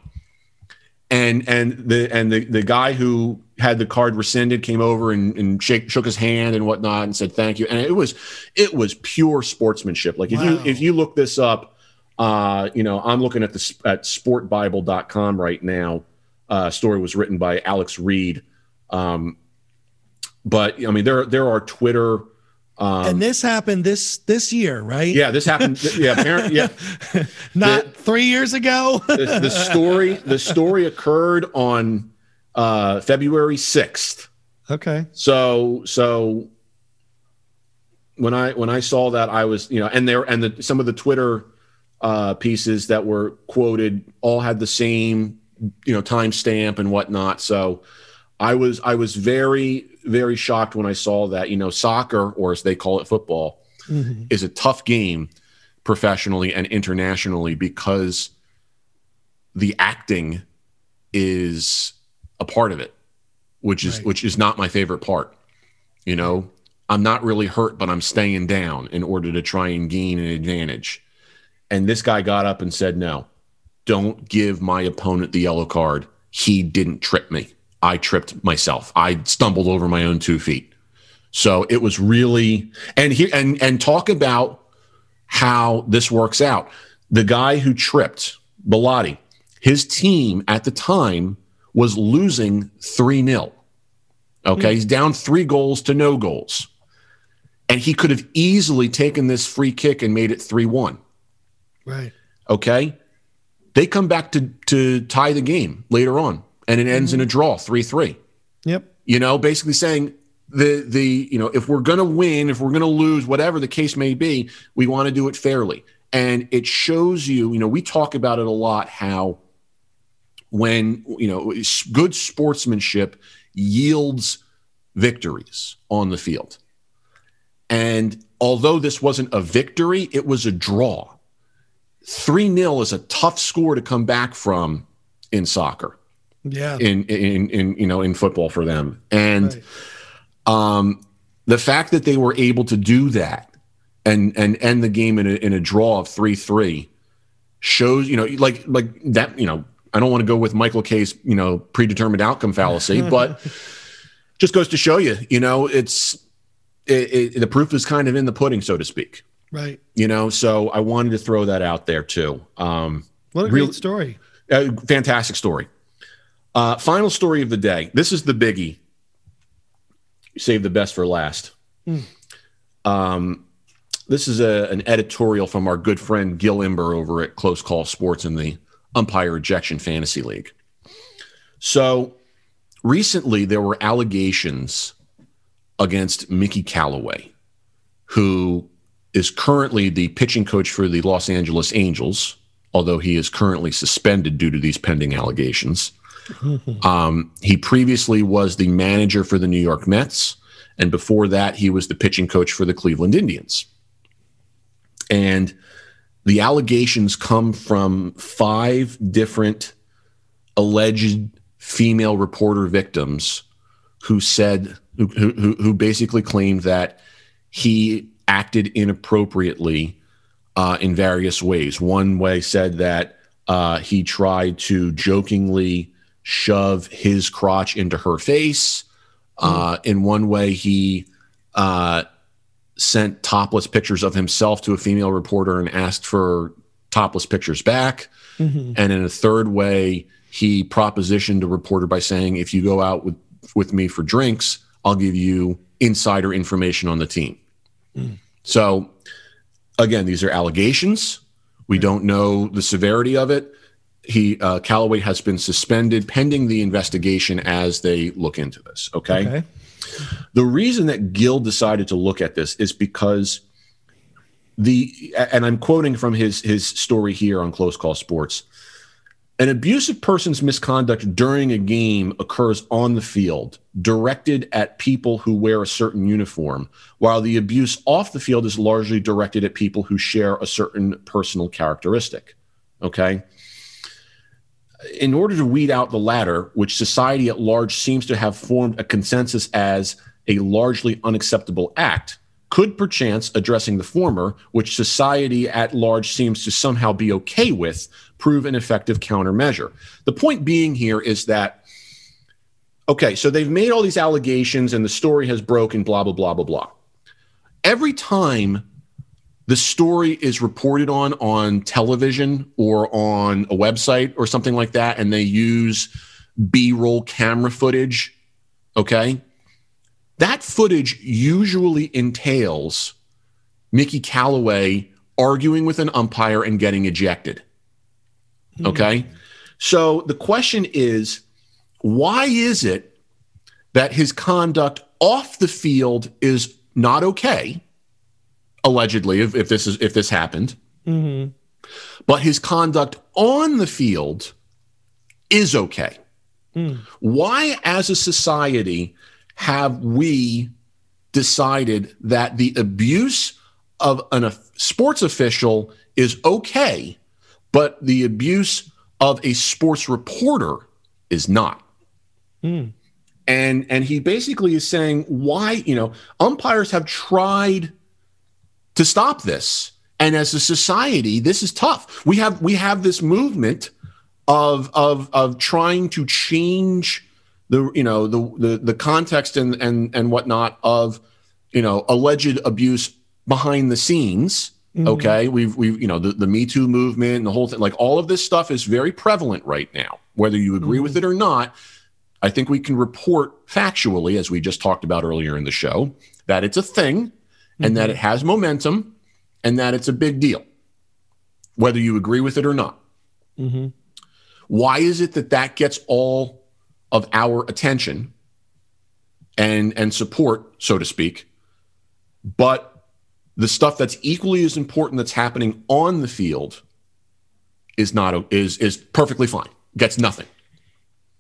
And and the and the the guy who had the card rescinded, came over and, and shake, shook his hand and whatnot, and said thank you. And it was it was pure sportsmanship. Like if wow. you if you look this up, uh, you know I'm looking at the at sportbible.com right now. Uh, story was written by Alex Reed. Um, but I mean there there are Twitter. Um, and this happened this this year, right? Yeah, this happened. yeah, apparently, yeah. Not the, three years ago. the, the story the story occurred on uh, February 6th. Okay. So, so when I, when I saw that, I was, you know, and there, and the, some of the Twitter uh, pieces that were quoted all had the same, you know, timestamp and whatnot. So I was, I was very, very shocked when I saw that, you know, soccer, or as they call it, football, mm-hmm. is a tough game professionally and internationally because the acting is a part of it, which is right. which is not my favorite part. You know, I'm not really hurt, but I'm staying down in order to try and gain an advantage. And this guy got up and said, "No, don't give my opponent the yellow card. He didn't trip me. I tripped myself. I stumbled over my own two feet." So it was really and here and and talk about how this works out. The guy who tripped, Bellotti, his team at the time was losing 3 0. Okay. Mm-hmm. He's down three goals to no goals. And he could have easily taken this free kick and made it 3 1. Right. Okay. They come back to, to tie the game later on, and it ends mm-hmm. in a draw 3 3. Yep. You know, basically saying, the the you know if we're going to win if we're going to lose whatever the case may be we want to do it fairly and it shows you you know we talk about it a lot how when you know good sportsmanship yields victories on the field. And although this wasn't a victory, it was a draw. 3 0 is a tough score to come back from in soccer. Yeah. In, in, in, you know, in football for them. And right. um, the fact that they were able to do that and, and end the game in a, in a draw of 3 3 shows, you know, like, like that, you know, I don't want to go with Michael Kay's, you know, predetermined outcome fallacy, but just goes to show you, you know, it's it, it, the proof is kind of in the pudding, so to speak. Right. You know, so I wanted to throw that out there too. Um, what a real, great story. Uh, fantastic story. Uh, final story of the day. This is the biggie. Save the best for last. Mm. Um, this is a, an editorial from our good friend Gil Imber over at Close Call Sports in the Umpire Ejection Fantasy League. So recently there were allegations against Mickey Callaway, who is currently the pitching coach for the Los Angeles Angels, although he is currently suspended due to these pending allegations. Um, he previously was the manager for the New York Mets, and before that, he was the pitching coach for the Cleveland Indians. And the allegations come from five different alleged female reporter victims who said who, who, who basically claimed that he acted inappropriately uh, in various ways. One way said that uh, he tried to jokingly shove his crotch into her face. Uh, in one way, he uh, sent topless pictures of himself to a female reporter and asked for topless pictures back. Mm-hmm. And in a third way, he propositioned a reporter by saying, "If you go out with with me for drinks, I'll give you insider information on the team." Mm. So, again, these are allegations. We don't know the severity of it. He uh, Callaway has been suspended pending the investigation as they look into this. Okay? okay. The reason that Gil decided to look at this is because the and I'm quoting from his his story here on Close Call Sports. An abusive person's misconduct during a game occurs on the field, directed at people who wear a certain uniform, while the abuse off the field is largely directed at people who share a certain personal characteristic. Okay? In order to weed out the latter, which society at large seems to have formed a consensus as a largely unacceptable act, could perchance addressing the former, which society at large seems to somehow be okay with, prove an effective countermeasure. The point being here is that, okay, so they've made all these allegations and the story has broken, blah, blah, blah, blah, blah. Every time the story is reported on on television or on a website or something like that, and they use B roll camera footage, okay? That footage usually entails Mickey Callaway arguing with an umpire and getting ejected. Mm-hmm. Okay. So the question is why is it that his conduct off the field is not okay? Allegedly, if, if this is if this happened, mm-hmm. but his conduct on the field is okay. Mm. Why, as a society, have we decided that the abuse of an, a sports official is okay, but the abuse of a sports reporter is not? Mm. And and he basically is saying why you know umpires have tried to stop this, and as a society, this is tough. We have we have this movement of of of trying to change the you know the the, the context and and and whatnot of you know alleged abuse behind the scenes mm-hmm. okay we've we've you know the, the me too movement and the whole thing like all of this stuff is very prevalent right now whether you agree mm-hmm. with it or not i think we can report factually as we just talked about earlier in the show that it's a thing mm-hmm. and that mm-hmm. it has momentum and that it's a big deal whether you agree with it or not mm-hmm. why is it that that gets all of our attention and and support, so to speak. But the stuff that's equally as important that's happening on the field is not is is perfectly fine. Gets nothing.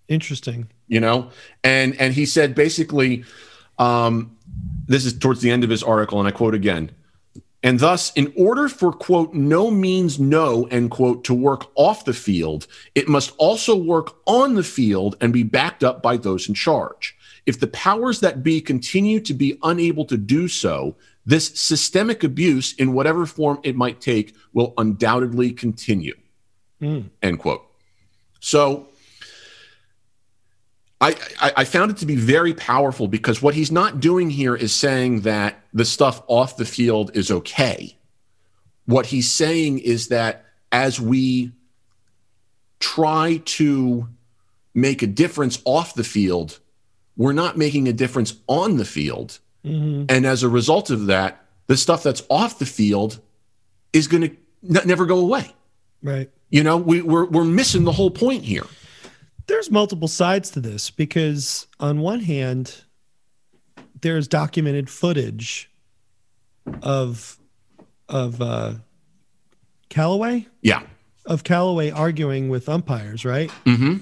Interesting. You know, and and he said basically, um, this is towards the end of his article, and I quote again. And thus, in order for, quote, no means no, end quote, to work off the field, it must also work on the field and be backed up by those in charge. If the powers that be continue to be unable to do so, this systemic abuse, in whatever form it might take, will undoubtedly continue. Mm. End quote. So I, I, I found it to be very powerful because what he's not doing here is saying that the stuff off the field is okay. What he's saying is that as we try to make a difference off the field, we're not making a difference on the field. Mm-hmm. And as a result of that, the stuff that's off the field is going to n- never go away. Right. You know, we, we're, we're missing the whole point here. There's multiple sides to this because, on one hand, there's documented footage of of uh, Callaway. Yeah. Of Callaway arguing with umpires, right? Mm-hmm.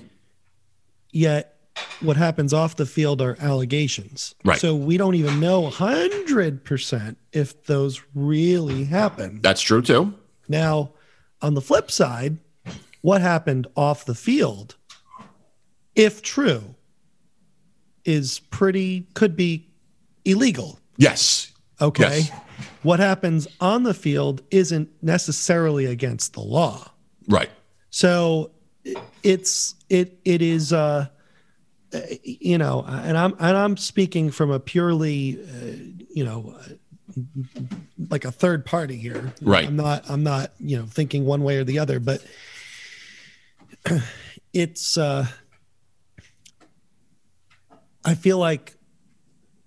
Yet what happens off the field are allegations. Right. So we don't even know 100% if those really happen. That's true too. Now, on the flip side, what happened off the field, if true, is pretty, could be illegal. Yes. Okay. Yes. What happens on the field isn't necessarily against the law. Right. So it's, it, it is, uh, you know, and I'm and I'm speaking from a purely, uh, you know, like a third party here. Right. I'm not. I'm not. You know, thinking one way or the other, but it's. uh I feel like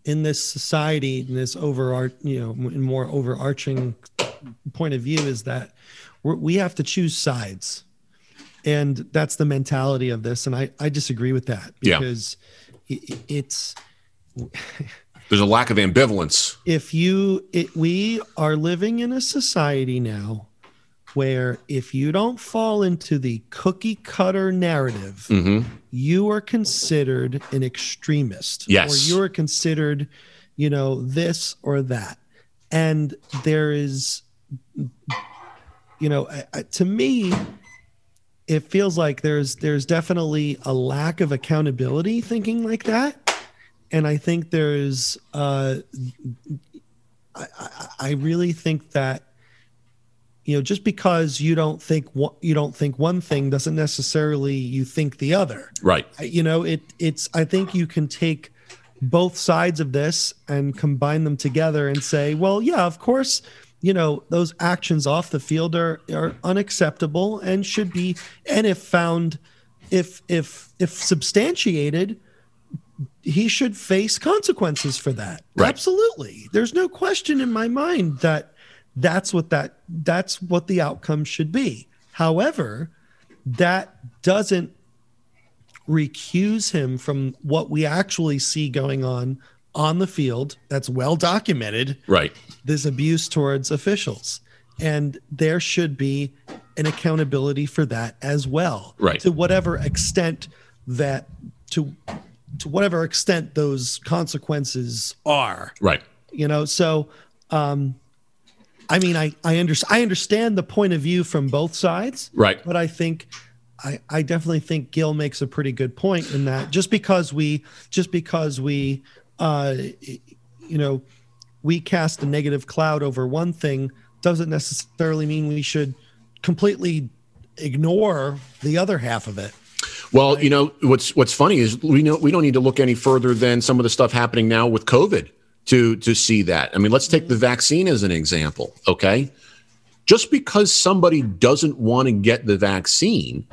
in this society, in this overarch, you know, more overarching point of view, is that we have to choose sides. And that's the mentality of this. And i i disagree with that because yeah. it, it's there's a lack of ambivalence. If you it, we are living in a society now where if you don't fall into the cookie cutter narrative mm-hmm. you are considered an extremist. Yes. or you are considered you know this or that. And there is you know to me it feels like there's there's definitely a lack of accountability thinking like that. And i think there's uh I, I really think that you know just because you don't think one, you don't think one thing doesn't necessarily you think the other. Right. You know it it's i think you can take both sides of this and combine them together and say well yeah of course you know those actions off the field are are unacceptable and should be and if found if if if substantiated he should face consequences for that. Right. absolutely. There's no question in my mind that that's what that that's what the outcome should be however that doesn't recuse him from what we actually see going on on the field that's well documented. Right. This abuse towards officials. And there should be an accountability for that as well. Right. To whatever extent that to to whatever extent those consequences are. Right. You know, so um I mean I I understand I understand the point of view from both sides. Right. But I think I, I definitely think Gil makes a pretty good point in that just because we just because we uh, you know, we cast a negative cloud over one thing doesn't necessarily mean we should completely ignore the other half of it. Well, right? you know what's what's funny is we know we don't need to look any further than some of the stuff happening now with COVID to to see that. I mean, let's take the vaccine as an example. Okay, just because somebody doesn't want to get the vaccine,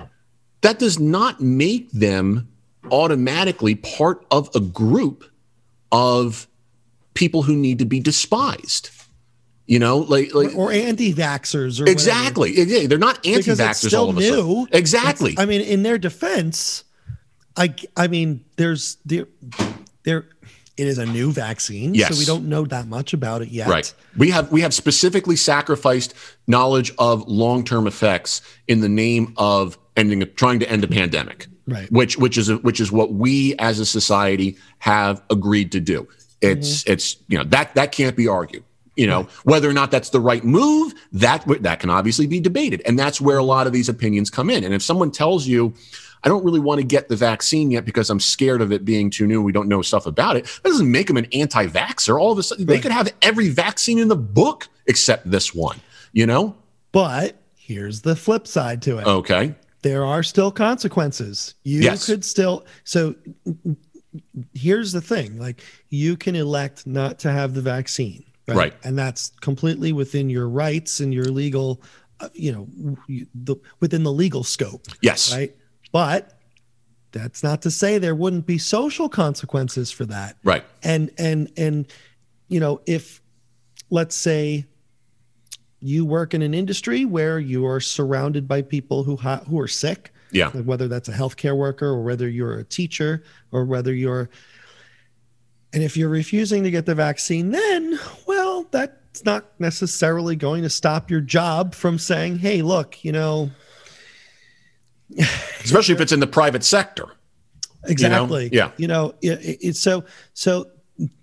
that does not make them automatically part of a group of people who need to be despised. You know, like, like or, or anti-vaxxers, or exactly. Whatever. They're not anti-vaxxers all of a sudden. New. Exactly. I mean, in their defense, I I mean, there's there there it is a new vaccine, yes. so we don't know that much about it yet. Right. We have we have specifically sacrificed knowledge of long-term effects in the name of ending trying to end a pandemic. right? Which which is a, which is what we as a society have agreed to do. It's mm-hmm. it's you know that that can't be argued. You know right. whether or not that's the right move that that can obviously be debated, and that's where a lot of these opinions come in. And if someone tells you, I don't really want to get the vaccine yet because I'm scared of it being too new. We don't know stuff about it. That doesn't make them an anti-vaxxer. All of a sudden, they could have every vaccine in the book except this one. You know. But here's the flip side to it. Okay. There are still consequences. You yes. could still so here's the thing like you can elect not to have the vaccine right, right. and that's completely within your rights and your legal uh, you know the, within the legal scope yes right but that's not to say there wouldn't be social consequences for that right and and and you know if let's say you work in an industry where you are surrounded by people who ha- who are sick. Yeah. Like whether that's a healthcare worker or whether you're a teacher or whether you're and if you're refusing to get the vaccine then well that's not necessarily going to stop your job from saying hey look you know especially if it's in the private sector. Exactly you know? yeah. You know it, it, so so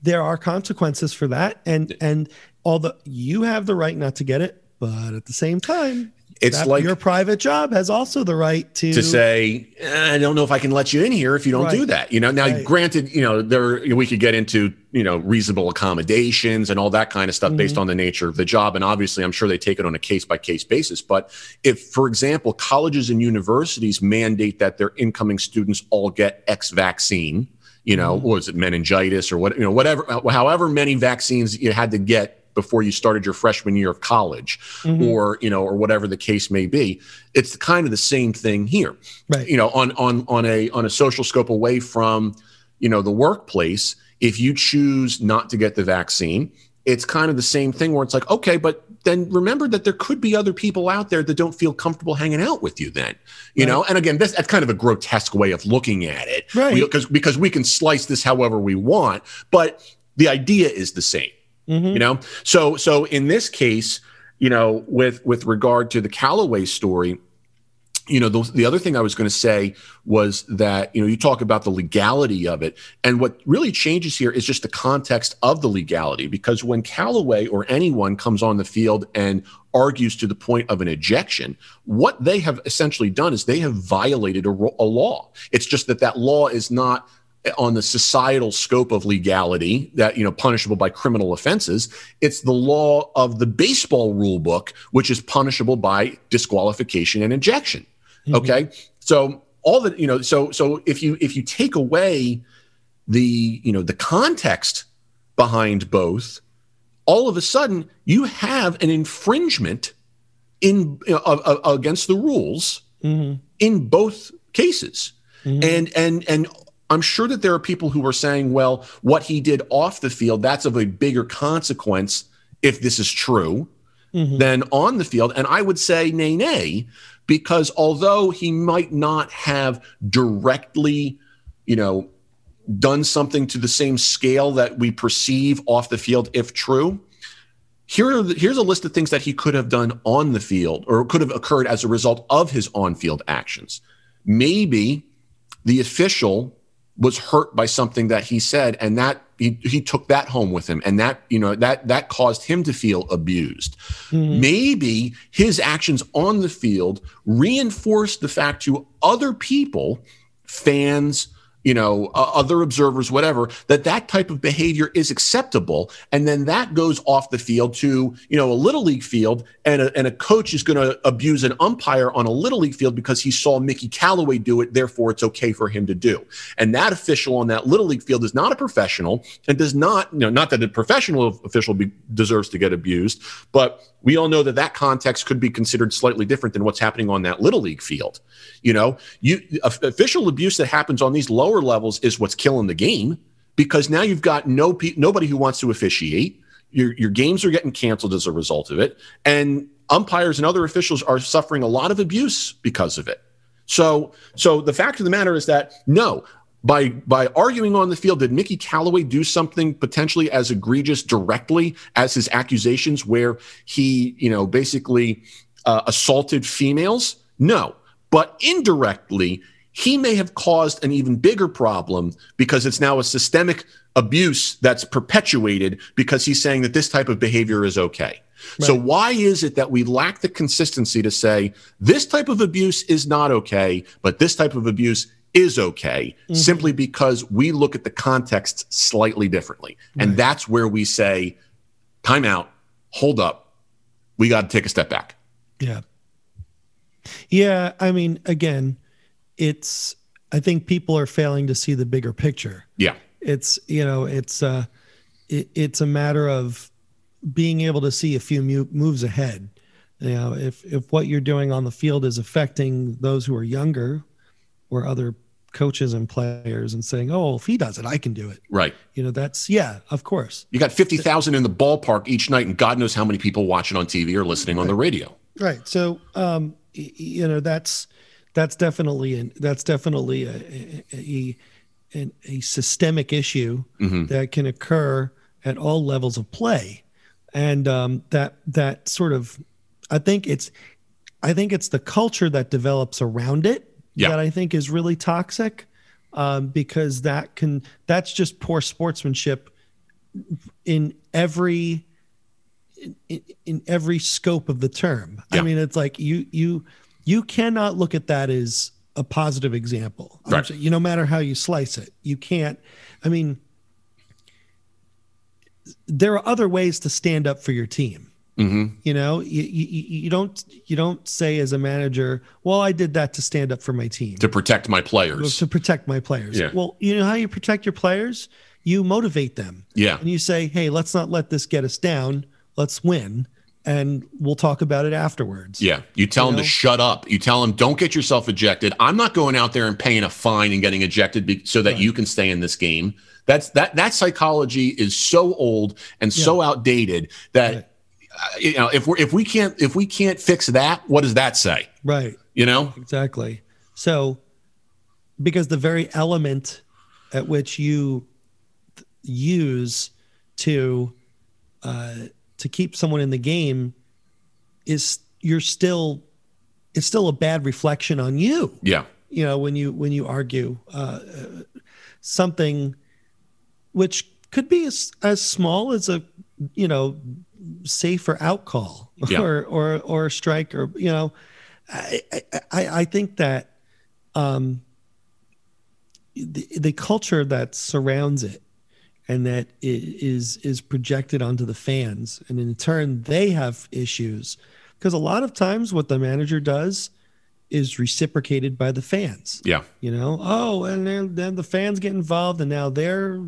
there are consequences for that and and although you have the right not to get it, but at the same time, it's like your private job has also the right to to say eh, I don't know if I can let you in here if you don't right. do that. You know, now right. granted, you know there we could get into you know reasonable accommodations and all that kind of stuff mm-hmm. based on the nature of the job, and obviously I'm sure they take it on a case by case basis. But if, for example, colleges and universities mandate that their incoming students all get X vaccine, you know, mm-hmm. was it meningitis or what you know whatever, however many vaccines you had to get before you started your freshman year of college mm-hmm. or you know or whatever the case may be. It's kind of the same thing here. Right. You know on on on a on a social scope away from you know the workplace if you choose not to get the vaccine it's kind of the same thing where it's like okay but then remember that there could be other people out there that don't feel comfortable hanging out with you then you right. know? And again this, that's kind of a grotesque way of looking at it. Right. Because because we can slice this however we want but the idea is the same Mm-hmm. You know, so so in this case, you know, with with regard to the Callaway story, you know, the, the other thing I was going to say was that, you know, you talk about the legality of it. And what really changes here is just the context of the legality. Because when Callaway or anyone comes on the field and argues to the point of an ejection, what they have essentially done is they have violated a, a law. It's just that that law is not on the societal scope of legality that you know punishable by criminal offenses it's the law of the baseball rule book which is punishable by disqualification and ejection mm-hmm. okay so all that you know so so if you if you take away the you know the context behind both all of a sudden you have an infringement in uh, against the rules mm-hmm. in both cases mm-hmm. and and and I'm sure that there are people who are saying, well, what he did off the field, that's of a bigger consequence if this is true mm-hmm. than on the field. And I would say, nay, nay, because although he might not have directly, you know, done something to the same scale that we perceive off the field, if true, here the, here's a list of things that he could have done on the field or could have occurred as a result of his on field actions. Maybe the official was hurt by something that he said and that he, he took that home with him and that you know that that caused him to feel abused mm-hmm. maybe his actions on the field reinforced the fact to other people fans you know, uh, other observers, whatever, that that type of behavior is acceptable. And then that goes off the field to, you know, a little league field and a, and a coach is going to abuse an umpire on a little league field because he saw Mickey Callaway do it. Therefore, it's okay for him to do. And that official on that little league field is not a professional and does not, you know, not that a professional official be, deserves to get abused, but we all know that that context could be considered slightly different than what's happening on that little league field. You know, you official abuse that happens on these lower levels is what's killing the game because now you've got no pe- nobody who wants to officiate. Your your games are getting canceled as a result of it, and umpires and other officials are suffering a lot of abuse because of it. So so the fact of the matter is that no, by by arguing on the field, did Mickey Callaway do something potentially as egregious directly as his accusations, where he, you know, basically uh, assaulted females? No, but indirectly, he may have caused an even bigger problem because it's now a systemic abuse that's perpetuated because he's saying that this type of behavior is okay. Right. So, why is it that we lack the consistency to say this type of abuse is not okay, but this type of abuse is okay, mm-hmm. simply because we look at the context slightly differently? Right. And that's where we say, time out, hold up, we got to take a step back. Yeah. Yeah. I mean, again, it's, I think people are failing to see the bigger picture. Yeah. It's, you know, it's, uh, it, it's a matter of being able to see a few moves ahead. You know, if if what you're doing on the field is affecting those who are younger or other coaches and players and saying, "Oh, if he does it, I can do it." Right. You know, that's yeah, of course. You got 50,000 in the ballpark each night and God knows how many people watching on TV or listening right. on the radio. Right. So, um you know, that's that's definitely an, that's definitely a a, a, a systemic issue mm-hmm. that can occur at all levels of play and um, that that sort of i think it's i think it's the culture that develops around it yeah. that i think is really toxic um, because that can that's just poor sportsmanship in every in, in every scope of the term yeah. i mean it's like you you you cannot look at that as a positive example right. you no matter how you slice it you can't i mean there are other ways to stand up for your team. Mm-hmm. You know, you, you, you don't you don't say as a manager, "Well, I did that to stand up for my team, to protect my players, to protect my players." Yeah. Well, you know how you protect your players? You motivate them. Yeah. And you say, "Hey, let's not let this get us down. Let's win." And we'll talk about it afterwards. Yeah. You tell you them know? to shut up. You tell them, don't get yourself ejected. I'm not going out there and paying a fine and getting ejected be- so that right. you can stay in this game. That's that that psychology is so old and yeah. so outdated that right. uh, you know if we're if we can't if we can't fix that, what does that say? Right. You know exactly. So because the very element at which you use to uh, to keep someone in the game is you're still it's still a bad reflection on you. Yeah. You know when you when you argue uh, something which could be as, as small as a you know safer out call yeah. or or or a strike or you know I I, I think that um, the the culture that surrounds it and that is is projected onto the fans and in turn they have issues because a lot of times what the manager does is reciprocated by the fans. Yeah. You know, oh, and then, then the fans get involved and now they're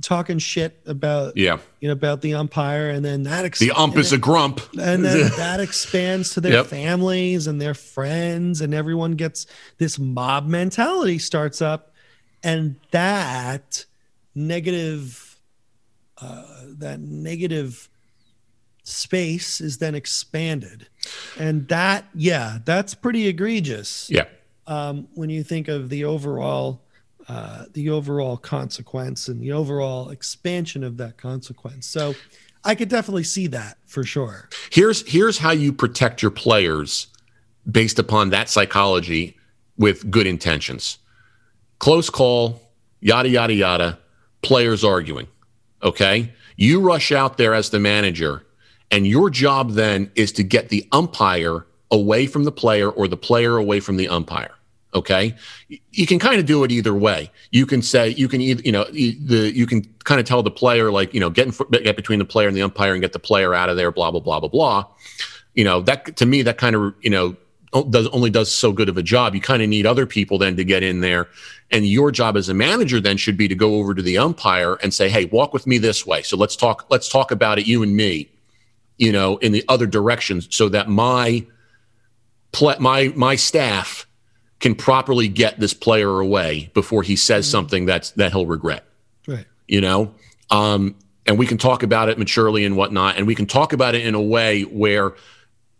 talking shit about yeah you know about the umpire and then that ex- the ump is then, a grump and then that expands to their yep. families and their friends and everyone gets this mob mentality starts up and that negative uh, that negative space is then expanded and that yeah that's pretty egregious yeah um, when you think of the overall uh, the overall consequence and the overall expansion of that consequence. So I could definitely see that for sure. Here's here's how you protect your players based upon that psychology with good intentions. Close call, yada yada yada, players arguing. Okay? You rush out there as the manager and your job then is to get the umpire away from the player or the player away from the umpire. Okay, you can kind of do it either way. You can say you can either you know the you can kind of tell the player like you know get in, get between the player and the umpire and get the player out of there. Blah blah blah blah blah. You know that to me that kind of you know does only does so good of a job. You kind of need other people then to get in there, and your job as a manager then should be to go over to the umpire and say, "Hey, walk with me this way. So let's talk. Let's talk about it, you and me. You know, in the other directions, so that my my my staff." can properly get this player away before he says mm-hmm. something that's that he'll regret. Right. You know, um, and we can talk about it maturely and whatnot, and we can talk about it in a way where,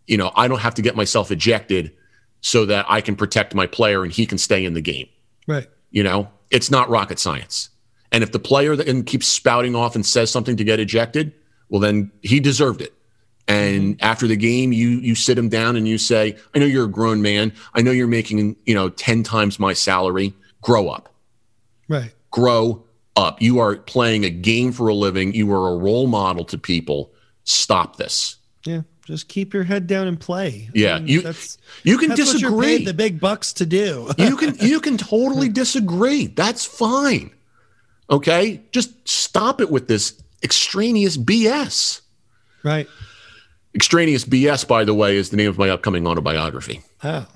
you know, I don't have to get myself ejected so that I can protect my player and he can stay in the game. Right. You know, it's not rocket science. And if the player then keeps spouting off and says something to get ejected, well, then he deserved it. and after the game you you sit him down and you say i know you're a grown man. I know you're making you know 10 times my salary. Grow up. Right. Grow up. You are playing a game for a living. You are a role model to people. Stop this. Yeah just keep your head down and play. Yeah I mean, you that's you can that's disagree. the big bucks to do. You can you can totally disagree. That's fine. Okay? Just stop it with this extraneous bs right. Extraneous bs by the way is the name of my upcoming autobiography. Oh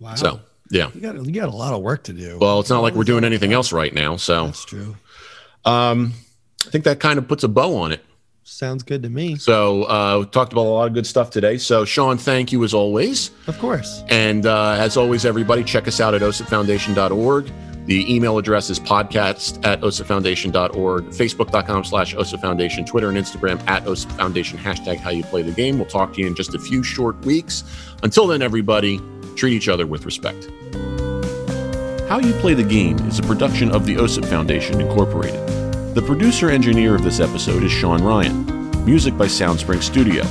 wow. So yeah. You got you got a lot of work to do. Well it's not like we're doing anything else right now so. That's true. Um i think that kind of puts a bow on it sounds good to me so uh we talked about a lot of good stuff today so sean thank you as always of course and uh, as always everybody check us out at osipfoundation.org the email address is podcast at osipfoundation.org, facebook.com slash osipfoundation, Twitter and Instagram at osipfoundation, hashtag how you play the game. We'll talk to you in just a few short weeks. Until then, everybody, treat each other with respect. How You Play the Game is a production of the OSIP Foundation, Incorporated. The producer engineer of this episode is Sean Ryan. Music by Soundspring Studio.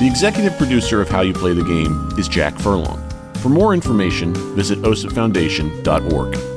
The executive producer of How You Play the Game is Jack Furlong. For more information, visit osipfoundation.org.